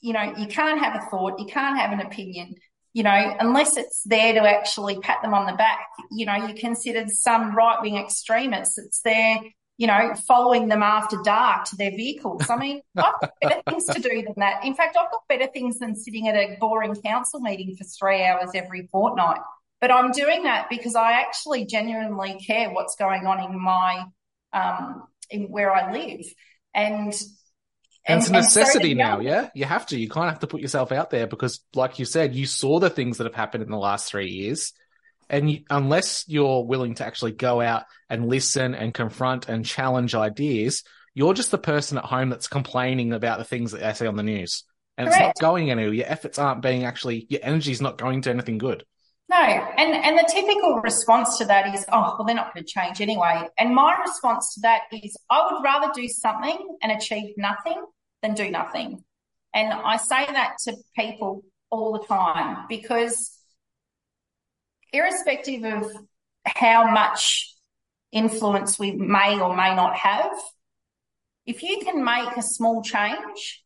you know, you can't have a thought, you can't have an opinion you know, unless it's there to actually pat them on the back, you know, you're considered some right wing extremists. It's there, you know, following them after dark to their vehicles. I mean, I've got better things to do than that. In fact, I've got better things than sitting at a boring council meeting for three hours every fortnight. But I'm doing that because I actually genuinely care what's going on in my, um, in where I live. And and, it's a necessity so now, yeah? You have to. You kind of have to put yourself out there because, like you said, you saw the things that have happened in the last three years. And you, unless you're willing to actually go out and listen and confront and challenge ideas, you're just the person at home that's complaining about the things that they see on the news. And Correct. it's not going anywhere. Your efforts aren't being actually, your energy's not going to anything good. No, and and the typical response to that is, oh, well, they're not going to change anyway. And my response to that is, I would rather do something and achieve nothing than do nothing. And I say that to people all the time because irrespective of how much influence we may or may not have, if you can make a small change,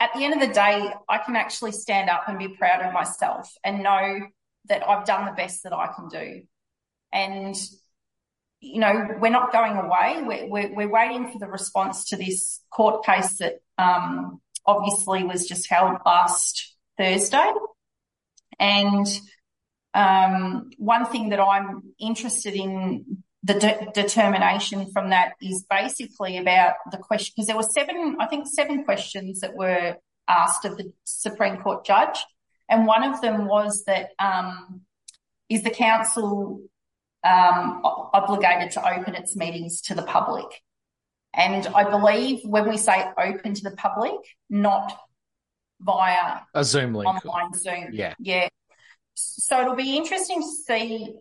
at the end of the day, I can actually stand up and be proud of myself and know that I've done the best that I can do. And you know, we're not going away. We're, we're, we're waiting for the response to this court case that um, obviously was just held last Thursday. And um, one thing that I'm interested in the de- determination from that is basically about the question because there were seven, I think, seven questions that were asked of the Supreme Court judge, and one of them was that um, is the council um, obligated to open its meetings to the public? And I believe when we say open to the public, not via a Zoom link, online Zoom, yeah, yeah. So it'll be interesting to see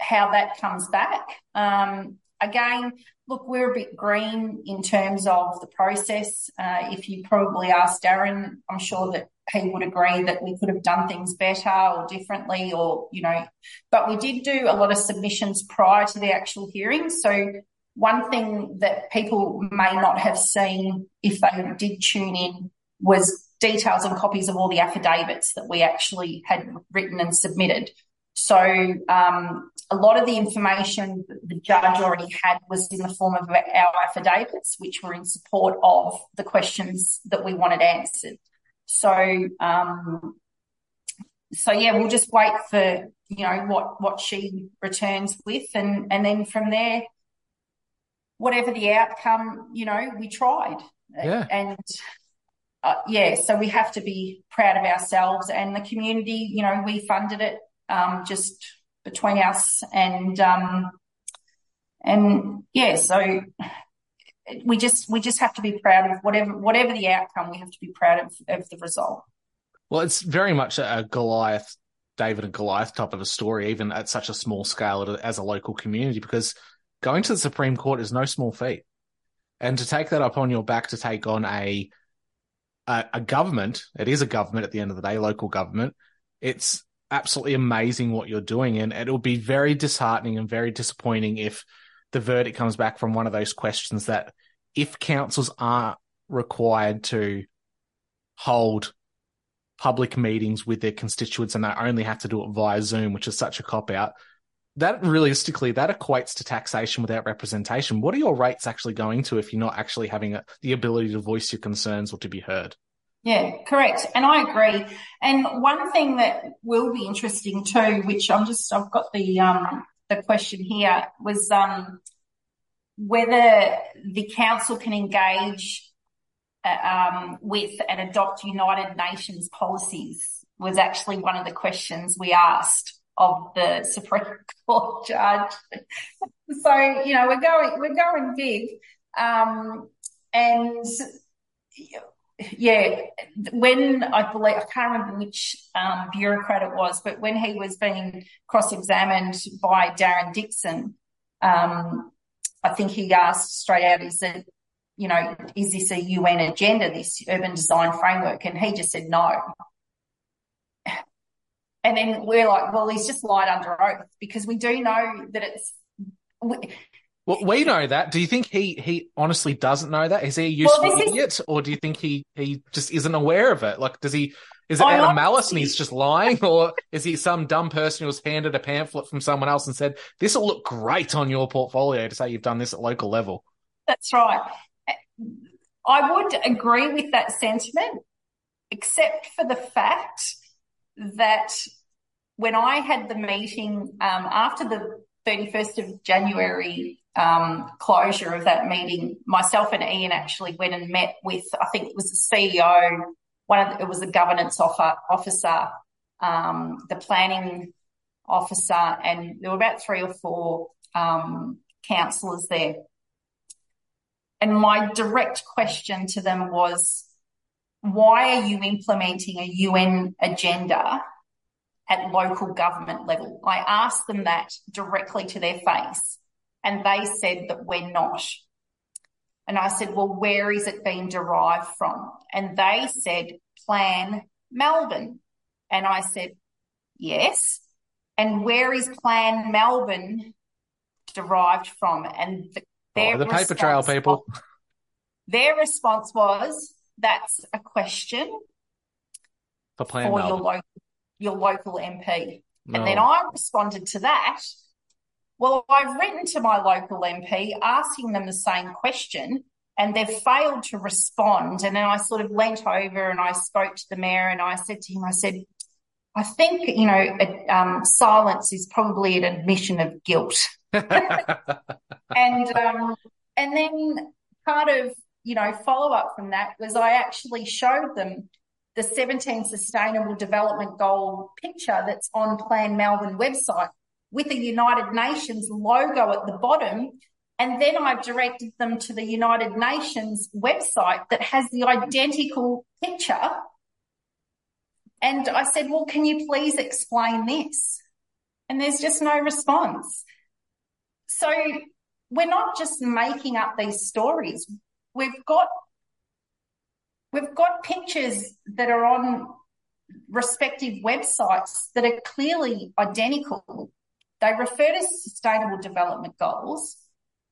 how that comes back. Um, again, look, we're a bit green in terms of the process. Uh, if you probably asked Darren, I'm sure that he would agree that we could have done things better or differently or, you know, but we did do a lot of submissions prior to the actual hearing. So one thing that people may not have seen if they did tune in was details and copies of all the affidavits that we actually had written and submitted. So um, a lot of the information the judge already had was in the form of our affidavits, which were in support of the questions that we wanted answered. So, um, so yeah, we'll just wait for you know what what she returns with, and and then from there, whatever the outcome, you know, we tried. Yeah. And uh, yeah, so we have to be proud of ourselves and the community. You know, we funded it um, just between us and um, and yeah, so we just we just have to be proud of whatever whatever the outcome. We have to be proud of of the result. Well, it's very much a Goliath, David and Goliath type of a story, even at such a small scale as a local community, because going to the Supreme Court is no small feat, and to take that up on your back to take on a a, a government, it is a government at the end of the day, local government. It's absolutely amazing what you're doing, and it'll be very disheartening and very disappointing if the verdict comes back from one of those questions that if councils aren't required to hold public meetings with their constituents and they only have to do it via Zoom, which is such a cop out, that realistically that equates to taxation without representation. What are your rates actually going to if you're not actually having a, the ability to voice your concerns or to be heard? Yeah, correct. And I agree. And one thing that will be interesting too, which I'm just I've got the um the question here was um, whether the council can engage uh, um, with and adopt United Nations policies was actually one of the questions we asked of the Supreme Court judge. so you know we're going we're going big, um, and yeah, when I believe, I can't remember which um, bureaucrat it was, but when he was being cross examined by Darren Dixon, um, I think he asked straight out, is it, you know, is this a UN agenda, this urban design framework? And he just said no. And then we're like, well, he's just lied under oath because we do know that it's. Well, we know that. Do you think he he honestly doesn't know that? Is he a useful well, idiot, is... or do you think he he just isn't aware of it? Like, does he? Is it I out of malice and he's just lying, or is he some dumb person who was handed a pamphlet from someone else and said this will look great on your portfolio to say you've done this at local level? That's right. I would agree with that sentiment, except for the fact that when I had the meeting um, after the 31st of January um, closure of that meeting, myself and Ian actually went and met with, I think it was the CEO, one of the, it was the governance officer, um, the planning officer, and there were about three or four um, councillors there. And my direct question to them was, why are you implementing a UN agenda at local government level? I asked them that directly to their face and they said that we're not. And I said, well, where is it being derived from? And they said, Plan Melbourne. And I said, yes. And where is Plan Melbourne derived from? And the, their oh, the paper trail people. Was, their response was, that's a question for, Plan for Melbourne. your local, your local MP. No. And then I responded to that Well, I've written to my local MP asking them the same question and they've failed to respond. And then I sort of leant over and I spoke to the mayor and I said to him, I said, I think, you know, um, silence is probably an admission of guilt. and, um, and then part of, you know, follow up from that was I actually showed them the 17 Sustainable Development Goal picture that's on Plan Melbourne website with the United Nations logo at the bottom. And then I've directed them to the United Nations website that has the identical picture and I said, well, can you please explain this? And there's just no response. So we're not just making up these stories. We've got, we've got pictures that are on respective websites that are clearly identical. They refer to sustainable development goals.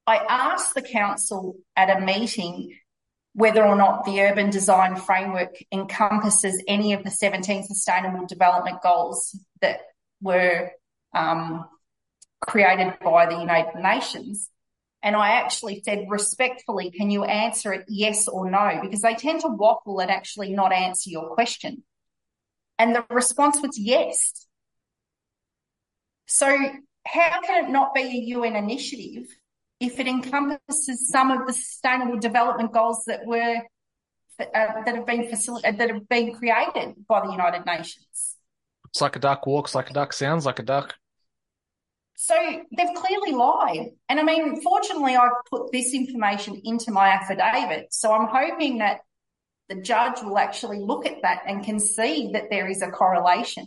I asked the council at a meeting whether or not the urban design framework encompasses any of the 17 sustainable development goals that were um, created by the United Nations. And I actually said, respectfully, can you answer it yes or no? Because they tend to waffle and actually not answer your question. And the response was yes. So how can it not be a UN initiative if it encompasses some of the sustainable development goals that were uh, that have been facilitated that have been created by the United Nations. It's like a duck walks like a duck, sounds like a duck. So they've clearly lied. And I mean, fortunately, I've put this information into my affidavit. So I'm hoping that the judge will actually look at that and can see that there is a correlation.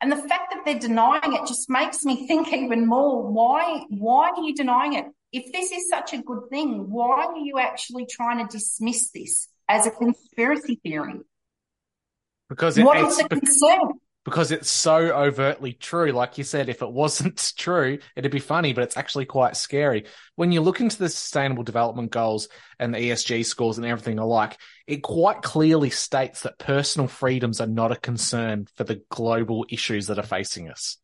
And the fact that they're denying it just makes me think even more. Why, why are you denying it? if this is such a good thing, why are you actually trying to dismiss this as a conspiracy theory? Because it, what is the concern? Because it's so overtly true. Like you said, if it wasn't true, it'd be funny, but it's actually quite scary. When you look into the sustainable development goals and the ESG scores and everything alike, it quite clearly states that personal freedoms are not a concern for the global issues that are facing us.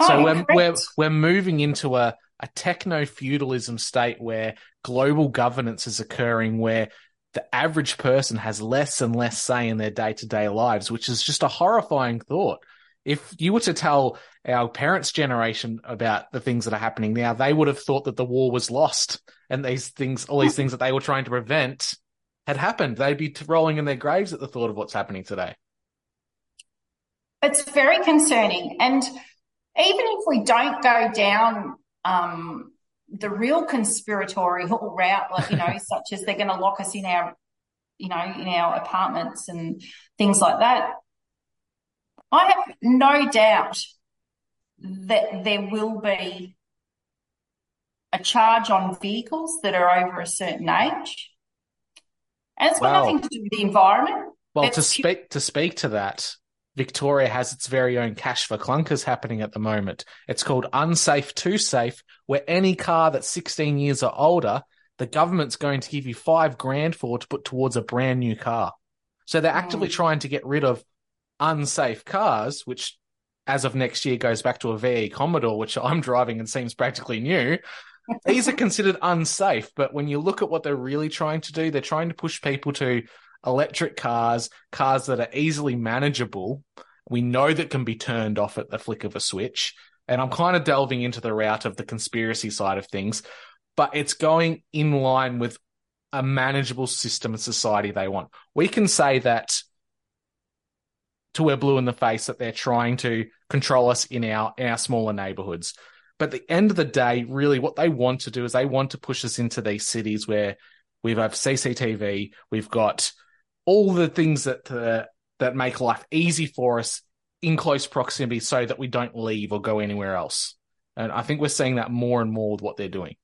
Oh, so we're, we're, we're moving into a, a techno feudalism state where global governance is occurring, where the average person has less and less say in their day to day lives, which is just a horrifying thought. If you were to tell our parents' generation about the things that are happening now, they would have thought that the war was lost and these things, all these things that they were trying to prevent had happened. They'd be rolling in their graves at the thought of what's happening today. It's very concerning. And even if we don't go down um, the real conspiratorial route, like, you know, such as they're going to lock us in our, you know, in our apartments and things like that. I have no doubt that there will be a charge on vehicles that are over a certain age. And it's got wow. nothing to do with the environment. Well, to speak to speak to that, Victoria has its very own cash for clunkers happening at the moment. It's called Unsafe to Safe, where any car that's 16 years or older, the government's going to give you five grand for to put towards a brand new car. So they're actively mm. trying to get rid of unsafe cars, which as of next year goes back to a VE Commodore, which I'm driving and seems practically new. These are considered unsafe, but when you look at what they're really trying to do, they're trying to push people to electric cars, cars that are easily manageable. We know that can be turned off at the flick of a switch. And I'm kind of delving into the route of the conspiracy side of things, but it's going in line with a manageable system and society they want. We can say that to wear blue in the face that they're trying to control us in our in our smaller neighborhoods. But at the end of the day, really what they want to do is they want to push us into these cities where we have CCTV, we've got all the things that uh, that make life easy for us in close proximity so that we don't leave or go anywhere else. And I think we're seeing that more and more with what they're doing.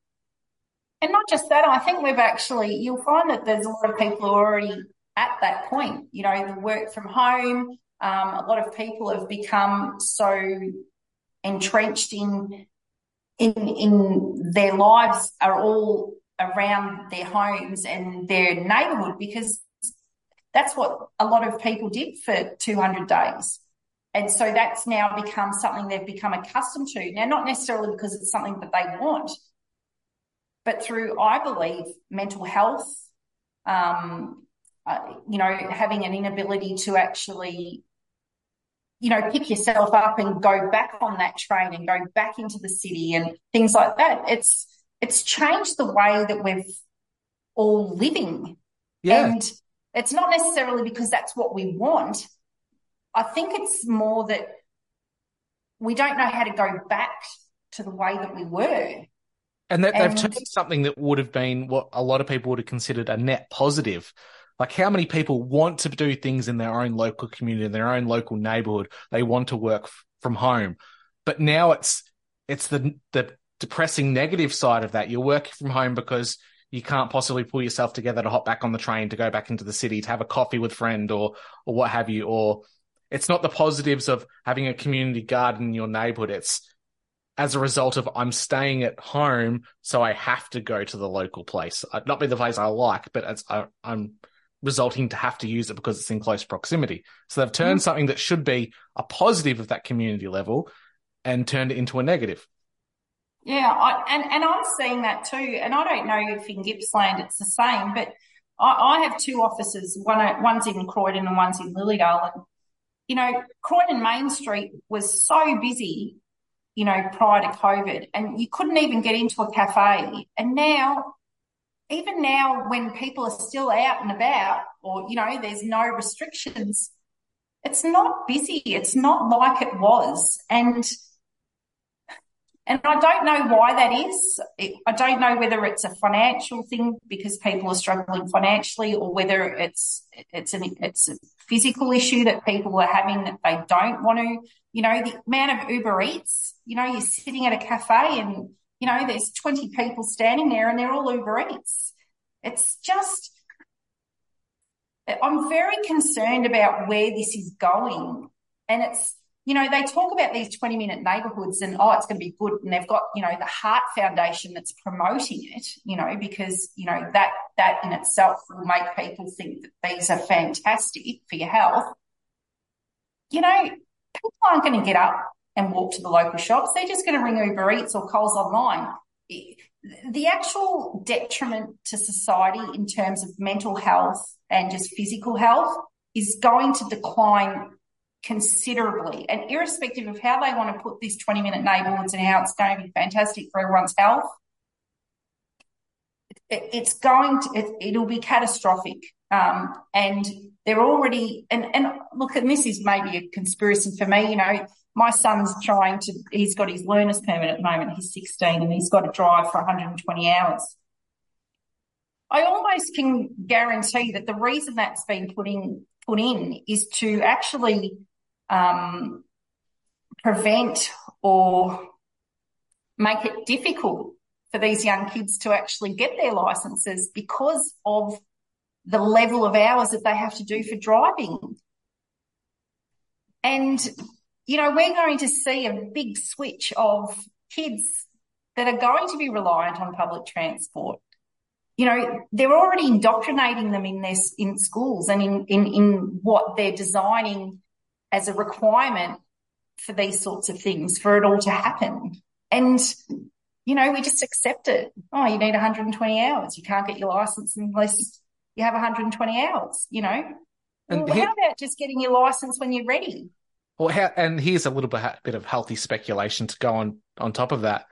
And not just that, I think we've actually, you'll find that there's a lot of people who are already at that point. You know, the work from home, um, a lot of people have become so entrenched in in in their lives are all around their homes and their neighborhood because that's what a lot of people did for 200 days. And so that's now become something they've become accustomed to. Now, not necessarily because it's something that they want, but through, I believe, mental health, um, uh, you know, having an inability to actually, you know, pick yourself up and go back on that train and go back into the city and things like that. It's, it's changed the way that we've all living. Yeah. And it's not necessarily because that's what we want. I think it's more that we don't know how to go back to the way that we were. And that they've turned something that would have been what a lot of people would have considered a net positive. Like how many people want to do things in their own local community, in their own local neighborhood. They want to work f- from home. But now it's, it's the, the depressing negative side of that. You're working from home because you can't possibly pull yourself together to hop back on the train to go back into the city to have a coffee with friend or, or what have you. Or it's not the positives of having a community garden in your neighborhood. It's, as a result of I'm staying at home, so I have to go to the local place. Uh, Not be the place I like, but it's, I, I'm resulting to have to use it because it's in close proximity. So they've turned something that should be a positive of that community level and turned it into a negative. Yeah, I, and and I'm seeing that too. And I don't know if in Gippsland it's the same, but I, I have two offices. One one's in Croydon and one's in Lilydale. And you know, Croydon Main Street was so busy, you know, prior to COVID, and you couldn't even get into a cafe. And now, even now, when people are still out and about, or you know, there's no restrictions, it's not busy. It's not like it was, and. And I don't know why that is. I don't know whether it's a financial thing because people are struggling financially, or whether it's it's an it's a physical issue that people are having that they don't want to. You know, the amount of Uber Eats. You know, you're sitting at a cafe and you know there's 20 people standing there and they're all Uber Eats. It's just. I'm very concerned about where this is going, and it's you know, they talk about these 20 minute neighborhoods and, oh, it's going to be good. And they've got, you know, the Heart Foundation that's promoting it, you know, because, you know, that, that in itself will make people think that these are fantastic for your health. You know, people aren't going to get up and walk to the local shops. They're just going to ring Uber Eats or Coles online. The actual detriment to society in terms of mental health and just physical health is going to decline considerably. And irrespective of how they want to put this 20 minute neighbourhoods and how it's going to be fantastic for everyone's health, it, it's going to, it, it'll be catastrophic. Um, and they're already, and, and look, and this is maybe a conspiracy for me, you know, my son's trying to, he's got his learner's permit at the moment. He's 16 and he's got to drive for 120 hours. I almost can guarantee that the reason that's been put in, put in is to actually um, prevent or make it difficult for these young kids to actually get their licenses because of the level of hours that they have to do for driving. And, you know, we're going to see a big switch of kids that are going to be reliant on public transport. You know, they're already indoctrinating them in their, in schools and in, in, in what they're designing as a requirement for these sorts of things, for it all to happen. And, you know, we just accept it. Oh, you need 120 hours. You can't get your license unless you have 120 hours, you know? And well, he- how about just getting your license when you're ready? Well, how, and here's a little bit, bit of healthy speculation to go on on top of that.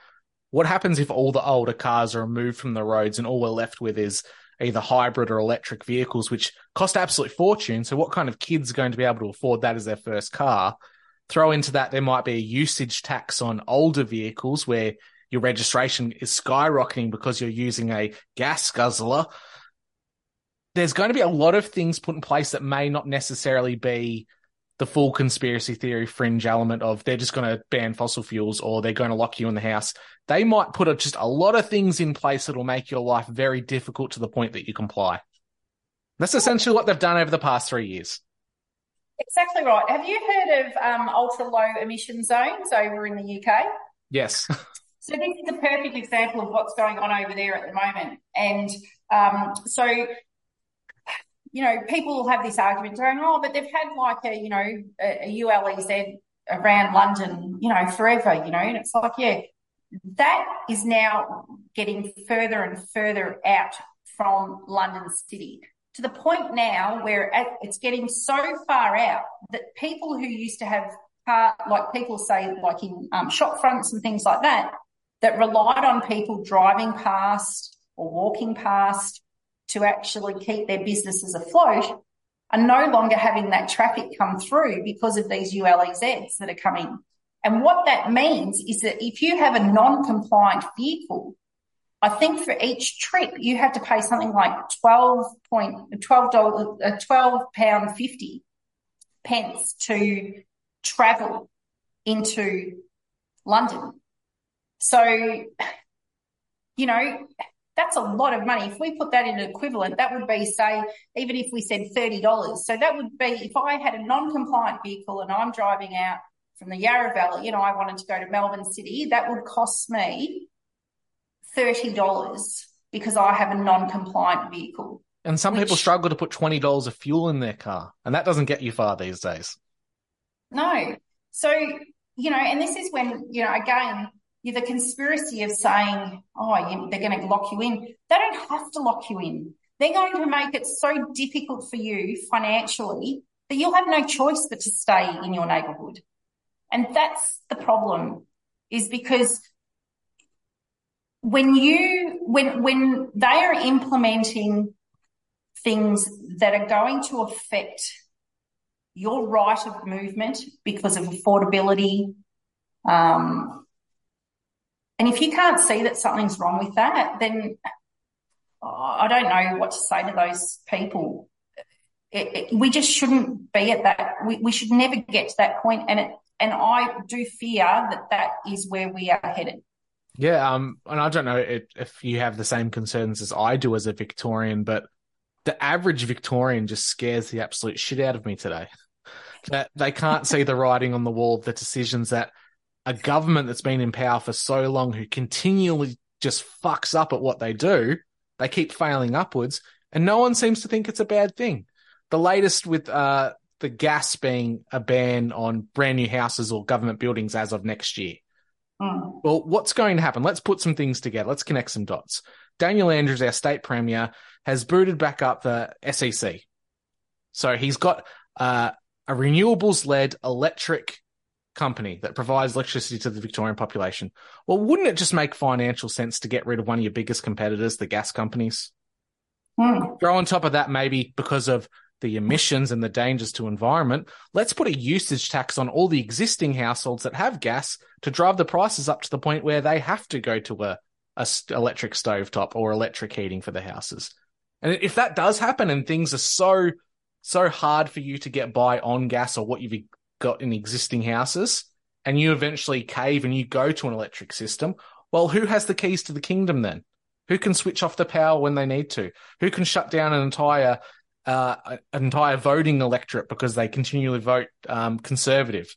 What happens if all the older cars are removed from the roads and all we're left with is either hybrid or electric vehicles, which cost absolute fortune? So, what kind of kids are going to be able to afford that as their first car? Throw into that, there might be a usage tax on older vehicles where your registration is skyrocketing because you're using a gas guzzler. There's going to be a lot of things put in place that may not necessarily be the full conspiracy theory fringe element of they're just going to ban fossil fuels or they're going to lock you in the house. They might put a, just a lot of things in place that'll make your life very difficult to the point that you comply. That's essentially what they've done over the past three years. Exactly right. Have you heard of um, ultra low emission zones over in the UK? Yes. So this is a perfect example of what's going on over there at the moment. And um, so you know, people will have this argument going, oh, but they've had like a, you know, a, ULEZ around London, you know, forever, you know, and it's like, yeah, that is now getting further and further out from London City to the point now where it's getting so far out that people who used to have car, like people say, like in um, shop fronts and things like that, that relied on people driving past or walking past to actually keep their businesses afloat are no longer having that traffic come through because of these ULEZs that are coming. And what that means is that if you have a non-compliant vehicle, I think for each trip you have to pay something like 12 point, 12 dollars, uh, 12 pound 50 pence to travel into London. So, you know, that's a lot of money. If we put that in an equivalent, that would be, say, even if we said $30. So that would be if I had a non compliant vehicle and I'm driving out from the Yarra Valley you know, I wanted to go to Melbourne City, that would cost me $30 because I have a non compliant vehicle. And some which, people struggle to put $20 of fuel in their car, and that doesn't get you far these days. No. So, you know, and this is when, you know, again, the conspiracy of saying, oh, you, they're going to lock you in. They don't have to lock you in. They're going to make it so difficult for you financially that you'll have no choice but to stay in your neighborhood. And that's the problem is because when you, when, when they are implementing things that are going to affect your right of movement because of affordability, um, and if you can't see that something's wrong with that, then I don't know what to say to those people. It, it, we just shouldn't be at that. We, we should never get to that point. point, and it and I do fear that that is where we are headed. Yeah, um, and I don't know if, if you have the same concerns as I do as a Victorian, but the average Victorian just scares the absolute shit out of me today. That they can't see the writing on the wall, the decisions that a government that's been in power for so long who continually just fucks up at what they do, they keep failing upwards, and no one seems to think it's a bad thing. The latest with uh, the gas being a ban on brand new houses or government buildings as of next year. Mm. Well, what's going to happen? Let's put some things together. Let's connect some dots. Daniel Andrews, our state premier, has booted back up the SEC. So he's got uh, a renewables led electric company that provides electricity to the Victorian population. Well, wouldn't it just make financial sense to get rid of one of your biggest competitors, the gas companies? Mm. Throw on top of that, maybe because of the emissions and the dangers to environment, let's put a usage tax on all the existing households that have gas to drive the prices up to the point where they have to go to a, a electric stovetop or electric heating for the houses. And if that does happen and things are so so hard for you to get by on gas or what you've got in existing houses and you eventually cave and you go to an electric system, well, who has the keys to the kingdom then? Who can switch off the power when they need to? Who can shut down an entire uh, an entire voting electorate because they continually vote um, conservative?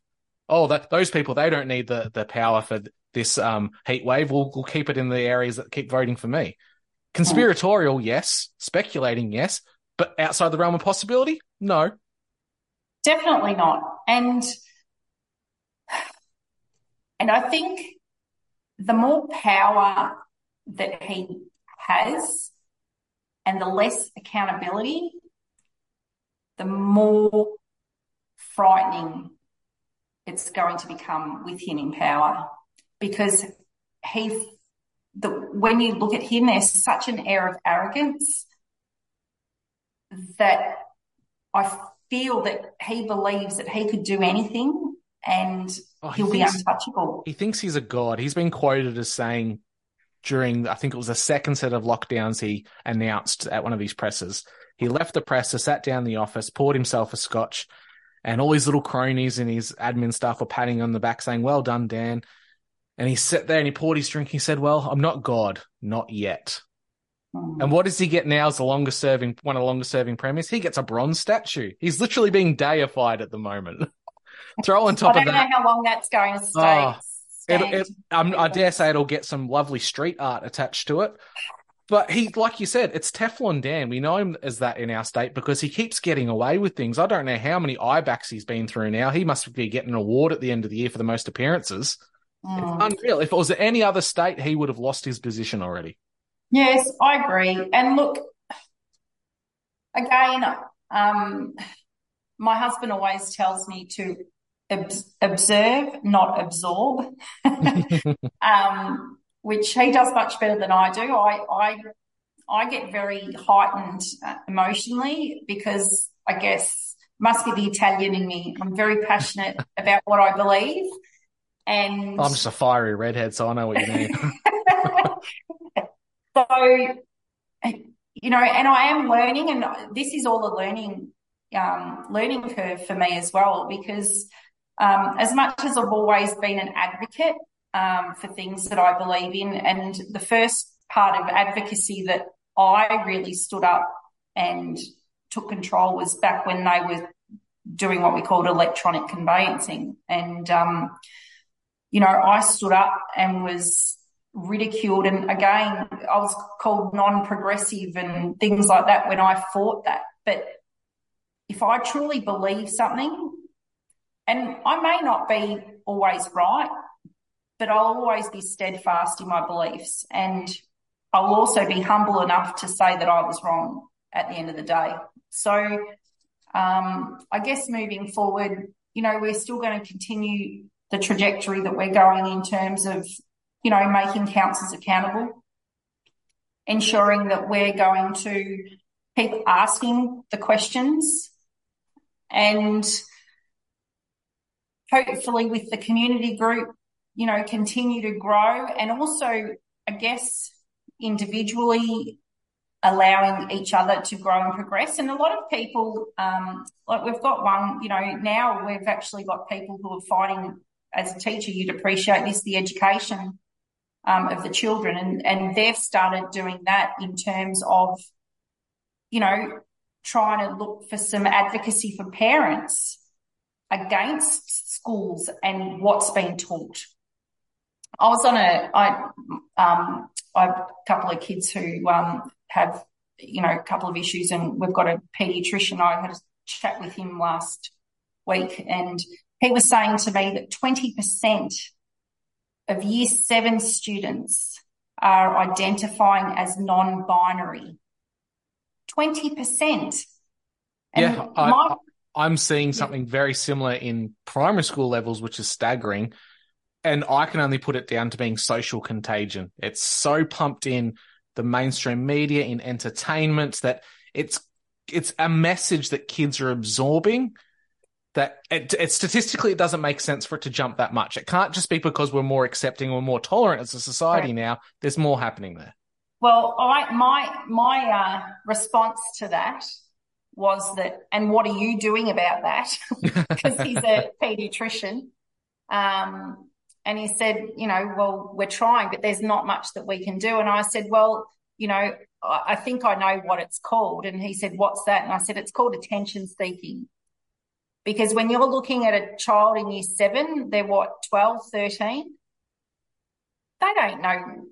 Oh, that, those people they don't need the the power for this um, heat wave. We'll, we'll keep it in the areas that keep voting for me. Conspiratorial, yes. Speculating, yes. But outside the realm of possibility, no. Definitely not. And and I think the more power that he has and the less accountability, the more frightening it's going to become with him in power because he the when you look at him there's such an air of arrogance that I feel that he believes that he could do anything and oh, he he'll thinks, be untouchable. He thinks he's a god. He's been quoted as saying during, I think it was the second set of lockdowns he announced at one of his presses. He left the presser, sat down in the office, poured himself a scotch, and all his little cronies and his admin staff were patting on the back saying, Well done, Dan. And he sat there and he poured his drink. He said, Well, I'm not God, not yet. And mm. what does he get now as the longest serving, one of the longest serving premiers? He gets a bronze statue. He's literally being deified at the moment. Throw on top of that. I don't know how long that's going to stay. Oh, it, it, um, I dare say it'll get some lovely street art attached to it. But he, like you said, it's Teflon Dan. We know him as that in our state because he keeps getting away with things. I don't know how many IBACs he's been through now. He must be getting an award at the end of the year for the most appearances. Mm. It's unreal. If it was any other state, he would have lost his position already. Yes, I agree. And look, again, um, my husband always tells me to ob- observe, not absorb, um, which he does much better than I do. I, I, I get very heightened uh, emotionally because I guess must be the Italian in me. I'm very passionate about what I believe. And I'm just a fiery redhead, so I know what you mean. so, you know, and I am learning, and this is all a learning, um, learning curve for me as well, because um, as much as I've always been an advocate um, for things that I believe in, and the first part of advocacy that I really stood up and took control was back when they were doing what we called electronic conveyancing, and um, you know, I stood up and was ridiculed. And again, I was called non progressive and things like that when I fought that. But if I truly believe something, and I may not be always right, but I'll always be steadfast in my beliefs. And I'll also be humble enough to say that I was wrong at the end of the day. So, um, I guess moving forward, you know, we're still going to continue the trajectory that we're going in terms of, you know, making councils accountable, ensuring that we're going to keep asking the questions and hopefully with the community group, you know, continue to grow and also, I guess, individually allowing each other to grow and progress. And a lot of people, um, like we've got one, you know, now we've actually got people who are fighting as a teacher, you'd appreciate this, the education um, of the children. And, and they've started doing that in terms of, you know, trying to look for some advocacy for parents against schools and what's being taught. I was on a, I, um, I have a couple of kids who, um, have, you know, a couple of issues and we've got a pediatrician. I had a chat with him last week and he was saying to me that 20% of year seven students are identifying as non-binary. 20%. And yeah, I, my- I'm seeing something very similar in primary school levels, which is staggering. And I can only put it down to being social contagion. It's so pumped in the mainstream media, in entertainment, that it's it's a message that kids are absorbing that it, it, statistically it doesn't make sense for it to jump that much. It can't just be because we're more accepting or more tolerant as a society Right. now. There's more happening there. Well, I, my my uh, response to that was that, and what are you doing about that? Because he's a pediatrician, um, and he said, you know, well, we're trying, but there's not much that we can do. And I said, well, you know, I, I think I know what it's called. And he said, what's that? And I said, it's called attention seeking. Because when you're looking at a child in year seven, they're what, 12, 13? They don't know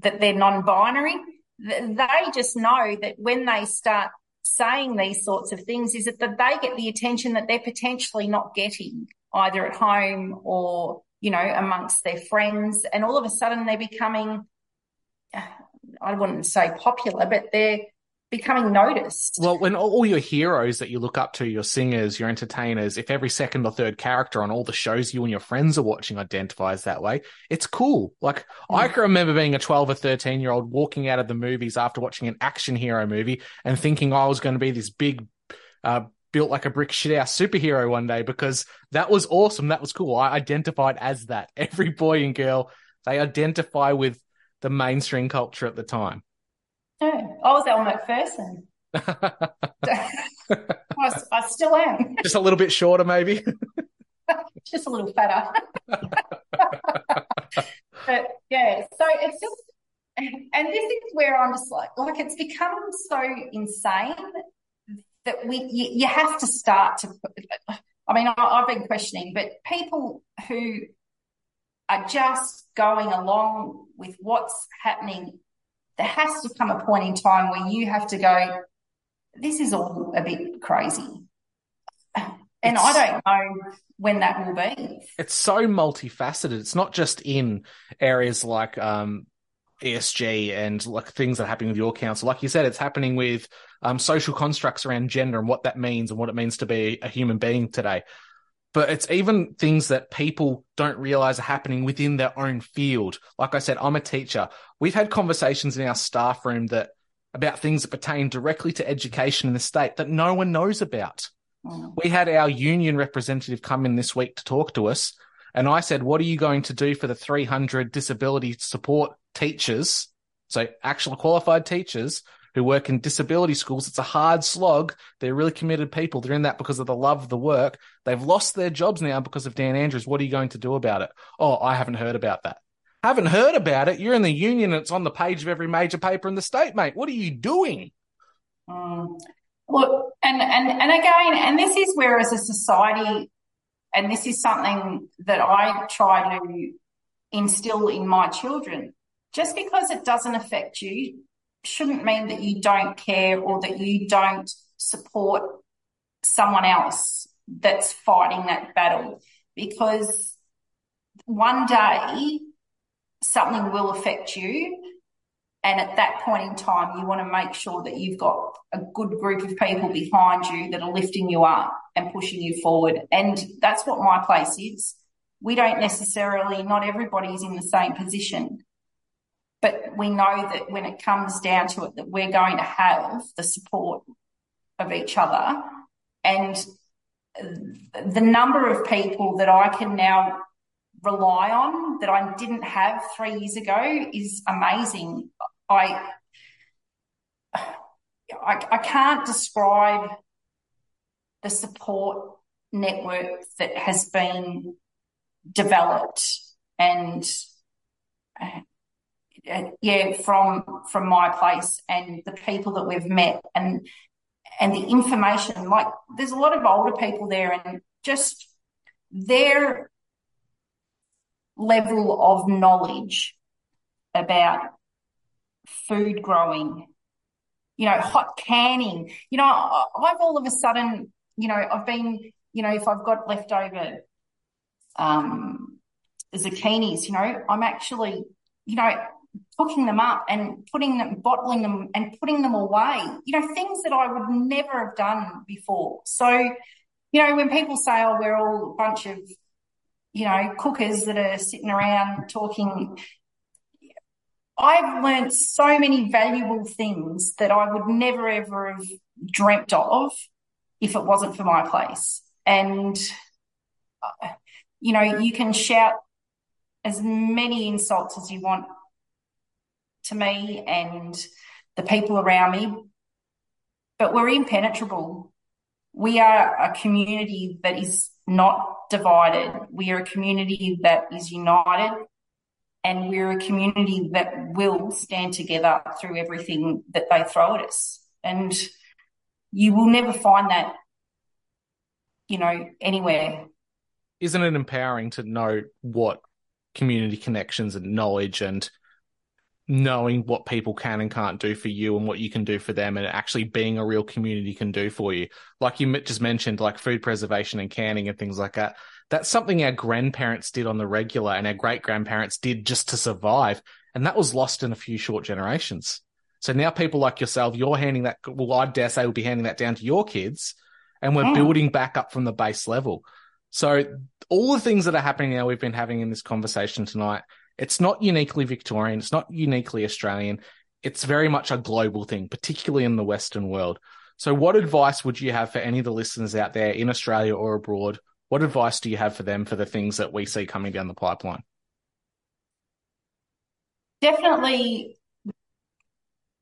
that they're non-binary. They just know that when they start saying these sorts of things is that they get the attention that they're potentially not getting either at home or, you know, amongst their friends. And all of a sudden they're becoming, I wouldn't say popular, but they're becoming noticed. Well, when all your heroes that you look up to, your singers, your entertainers, if every second or third character on all the shows you and your friends are watching identifies that way, it's cool. Like I can remember being a 12 or 13 year old walking out of the movies after watching an action hero movie and thinking I was going to be this big, uh, built like a brick shit shithouse superhero one day because that was awesome. That was cool. I identified as that. Every boy and girl, they identify with the mainstream culture at the time. Yeah, I was Elle Macpherson. I still am, Just a little bit shorter, maybe. just a little fatter. but yeah, so it's just, and this is where I'm just like, like it's become so insane that we, you, you have to start to, I mean, I, I've been questioning, but people who are just going along with what's happening there has to come a point in time where you have to go, this is all a bit crazy. And It's- I don't know when that will be. it's so multifaceted. It's not just in areas like um, ESG and like things that are happening with your council. Like you said, it's happening with um, social constructs around gender and what that means and what it means to be a human being today. But it's even things that people don't realize are happening within their own field. Like I said, I'm a teacher. We've had conversations in our staff room that about things that pertain directly to education in the state that no one knows about. Mm. We had our union representative come in this week to talk to us. And I said, What are you going to do for the 300 disability support teachers? So, actual qualified teachers who work in disability schools. It's a hard slog. They're really committed people. They're in that because of the love of the work. They've lost their jobs now because of Dan Andrews. What are you going to do about it? Oh, I haven't heard about that. Haven't heard about it. You're in the union it's on the page of every major paper in the state, mate. What are you doing? Mm. Look, and, and, and again, and this is where as a society, and this is something that I try to instill in my children, just because it doesn't affect you shouldn't mean that you don't care or that you don't support someone else that's fighting that battle because one day something will affect you and at that point in time, you want to make sure that you've got a good group of people behind you that are lifting you up and pushing you forward. And that's what my place is. We don't necessarily, not everybody's in the same position, but we know that when it comes down to it, that we're going to have the support of each other. And the number of people that I can now rely on that I didn't have three years ago is amazing. I, I, I can't describe the support network that has been developed and yeah from from my place and the people that we've met and and the information like there's a lot of older people there and just their level of knowledge about food growing, you know, hot canning. You know, I've all of a sudden, you know, I've been, you know, if I've got leftover um, zucchinis, you know, I'm actually, you know, cooking them up and putting them, bottling them and putting them away. You know, things that I would never have done before. So, you know, when people say, oh, we're all a bunch of you know, cookers that are sitting around talking. I've learned so many valuable things that I would never ever have dreamt of if it wasn't for my place. And, uh, you know, you can shout as many insults as you want to me and the people around me, but we're impenetrable. We are a community that is not divided. We are a community that is united and we're a community that will stand together through everything that they throw at us. And you will never find that, you know, anywhere. Isn't it empowering to know what community connections and knowledge and knowing what people can and can't do for you and what you can do for them and actually being a real community can do for you. Like you just mentioned, like food preservation and canning and things like that. That's something our grandparents did on the regular and our great grandparents did just to survive. And that was lost in a few short generations. So now people like yourself, you're handing that, well, I dare say we'll be handing that down to your kids and we're Mm. building back up from the base level. So all the things that are happening now we've been having in this conversation tonight, it's not uniquely Victorian. It's not uniquely Australian. It's very much a global thing, particularly in the Western world. So what advice would you have for any of the listeners out there in Australia or abroad? What advice do you have for them for the things that we see coming down the pipeline? Definitely,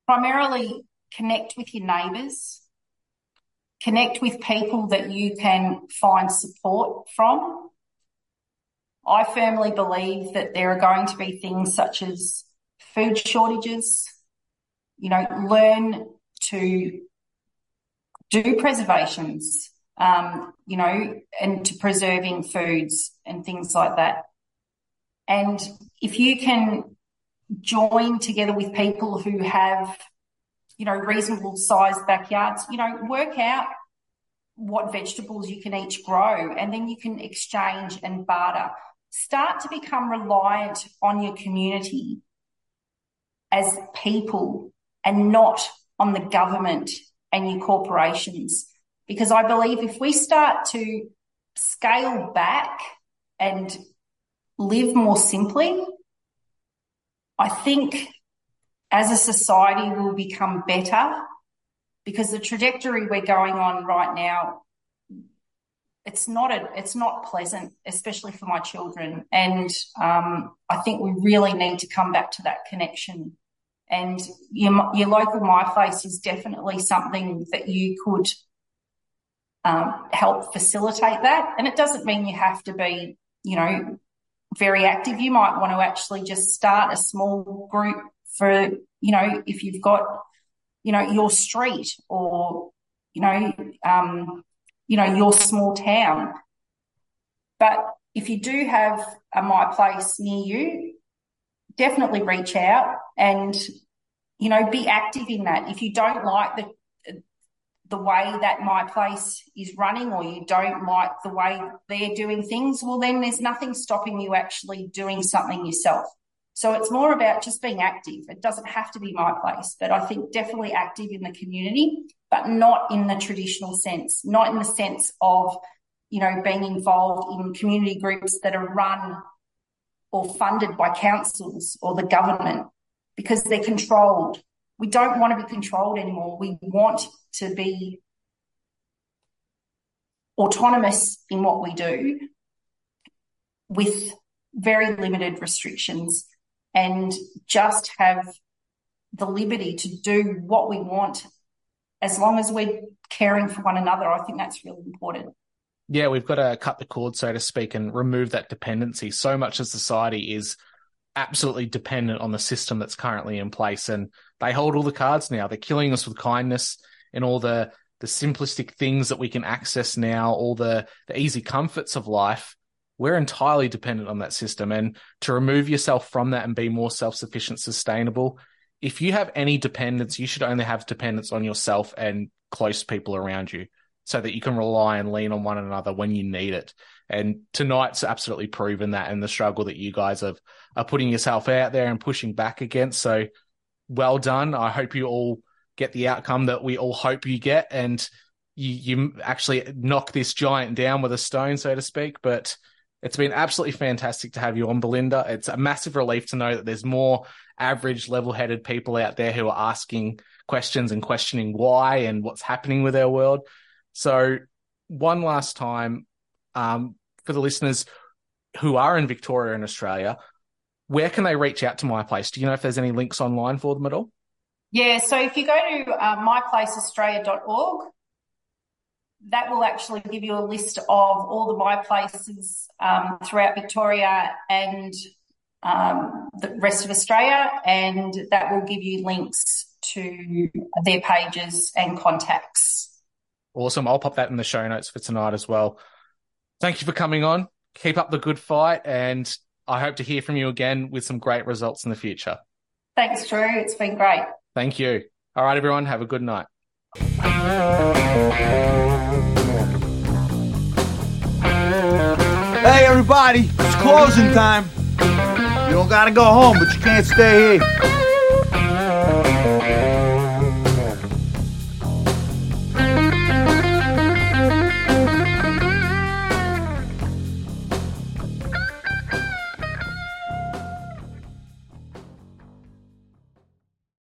primarily connect with your neighbours, connect with people that you can find support from. I firmly believe that there are going to be things such as food shortages, you know, learn to do preservations, um, you know, and to preserving foods and things like that. And if you can join together with people who have, you know, reasonable sized backyards, you know, work out what vegetables you can each grow and then you can exchange and barter. Start to become reliant on your community as people and not on the government and your corporations. Because I believe if we start to scale back and live more simply, I think as a society we'll become better because the trajectory we're going on right now it's not a, it's not pleasant, especially for my children. And um, I think we really need to come back to that connection. And your your local my place is definitely something that you could um, help facilitate that. And it doesn't mean you have to be, you know, very active. You might want to actually just start a small group for, you know, if you've got, you know, your street or, you know, um, you know, your small town. But if you do have a My Place near you, definitely reach out and, you know, be active in that. If you don't like the the way that my place is running or you don't like the way they're doing things, well, then there's nothing stopping you actually doing something yourself. So it's more about just being active. It doesn't have to be my place, but I think definitely active in the community, but not in the traditional sense, not in the sense of, you know, being involved in community groups that are run or funded by councils or the government because they're controlled. We don't want to be controlled anymore. We want to be autonomous in what we do with very limited restrictions and just have the liberty to do what we want as long as we're caring for one another. I think that's really important. Yeah, we've got to cut the cord, so to speak, and remove that dependency. So much of society is absolutely dependent on the system that's currently in place, and they hold all the cards now. They're killing us with kindness and all the the simplistic things that we can access now, all the the easy comforts of life. We're entirely dependent on that system, and to remove yourself from that and be more self sufficient, sustainable. If you have any dependence, you should only have dependence on yourself and close people around you so that you can rely and lean on one another when you need it. And tonight's absolutely proven that and the struggle that you guys have are putting yourself out there and pushing back against. So well done. I hope you all get the outcome that we all hope you get, and you you actually knock this giant down with a stone, so to speak. But it's been absolutely fantastic to have you on, Belinda. It's a massive relief to know that there's more average, level-headed people out there who are asking questions and questioning why and what's happening with our world. So, one last time, um, for the listeners who are in Victoria and Australia, where can they reach out to my place? Do you know if there's any links online for them at all? Yeah, so if you go to uh, myplaceaustralia.org, that will actually give you a list of all the my places um, throughout Victoria and um, the rest of Australia, and that will give you links to their pages and contacts. Awesome. I'll pop that in the show notes for tonight as well. Thank you for coming on. Keep up the good fight, and I hope to hear from you again with some great results in the future. Thanks, Drew. It's been great. Thank you. All right, everyone. Have a good night. Hey, everybody. It's closing time. You don't gotta go home, but you can't stay here.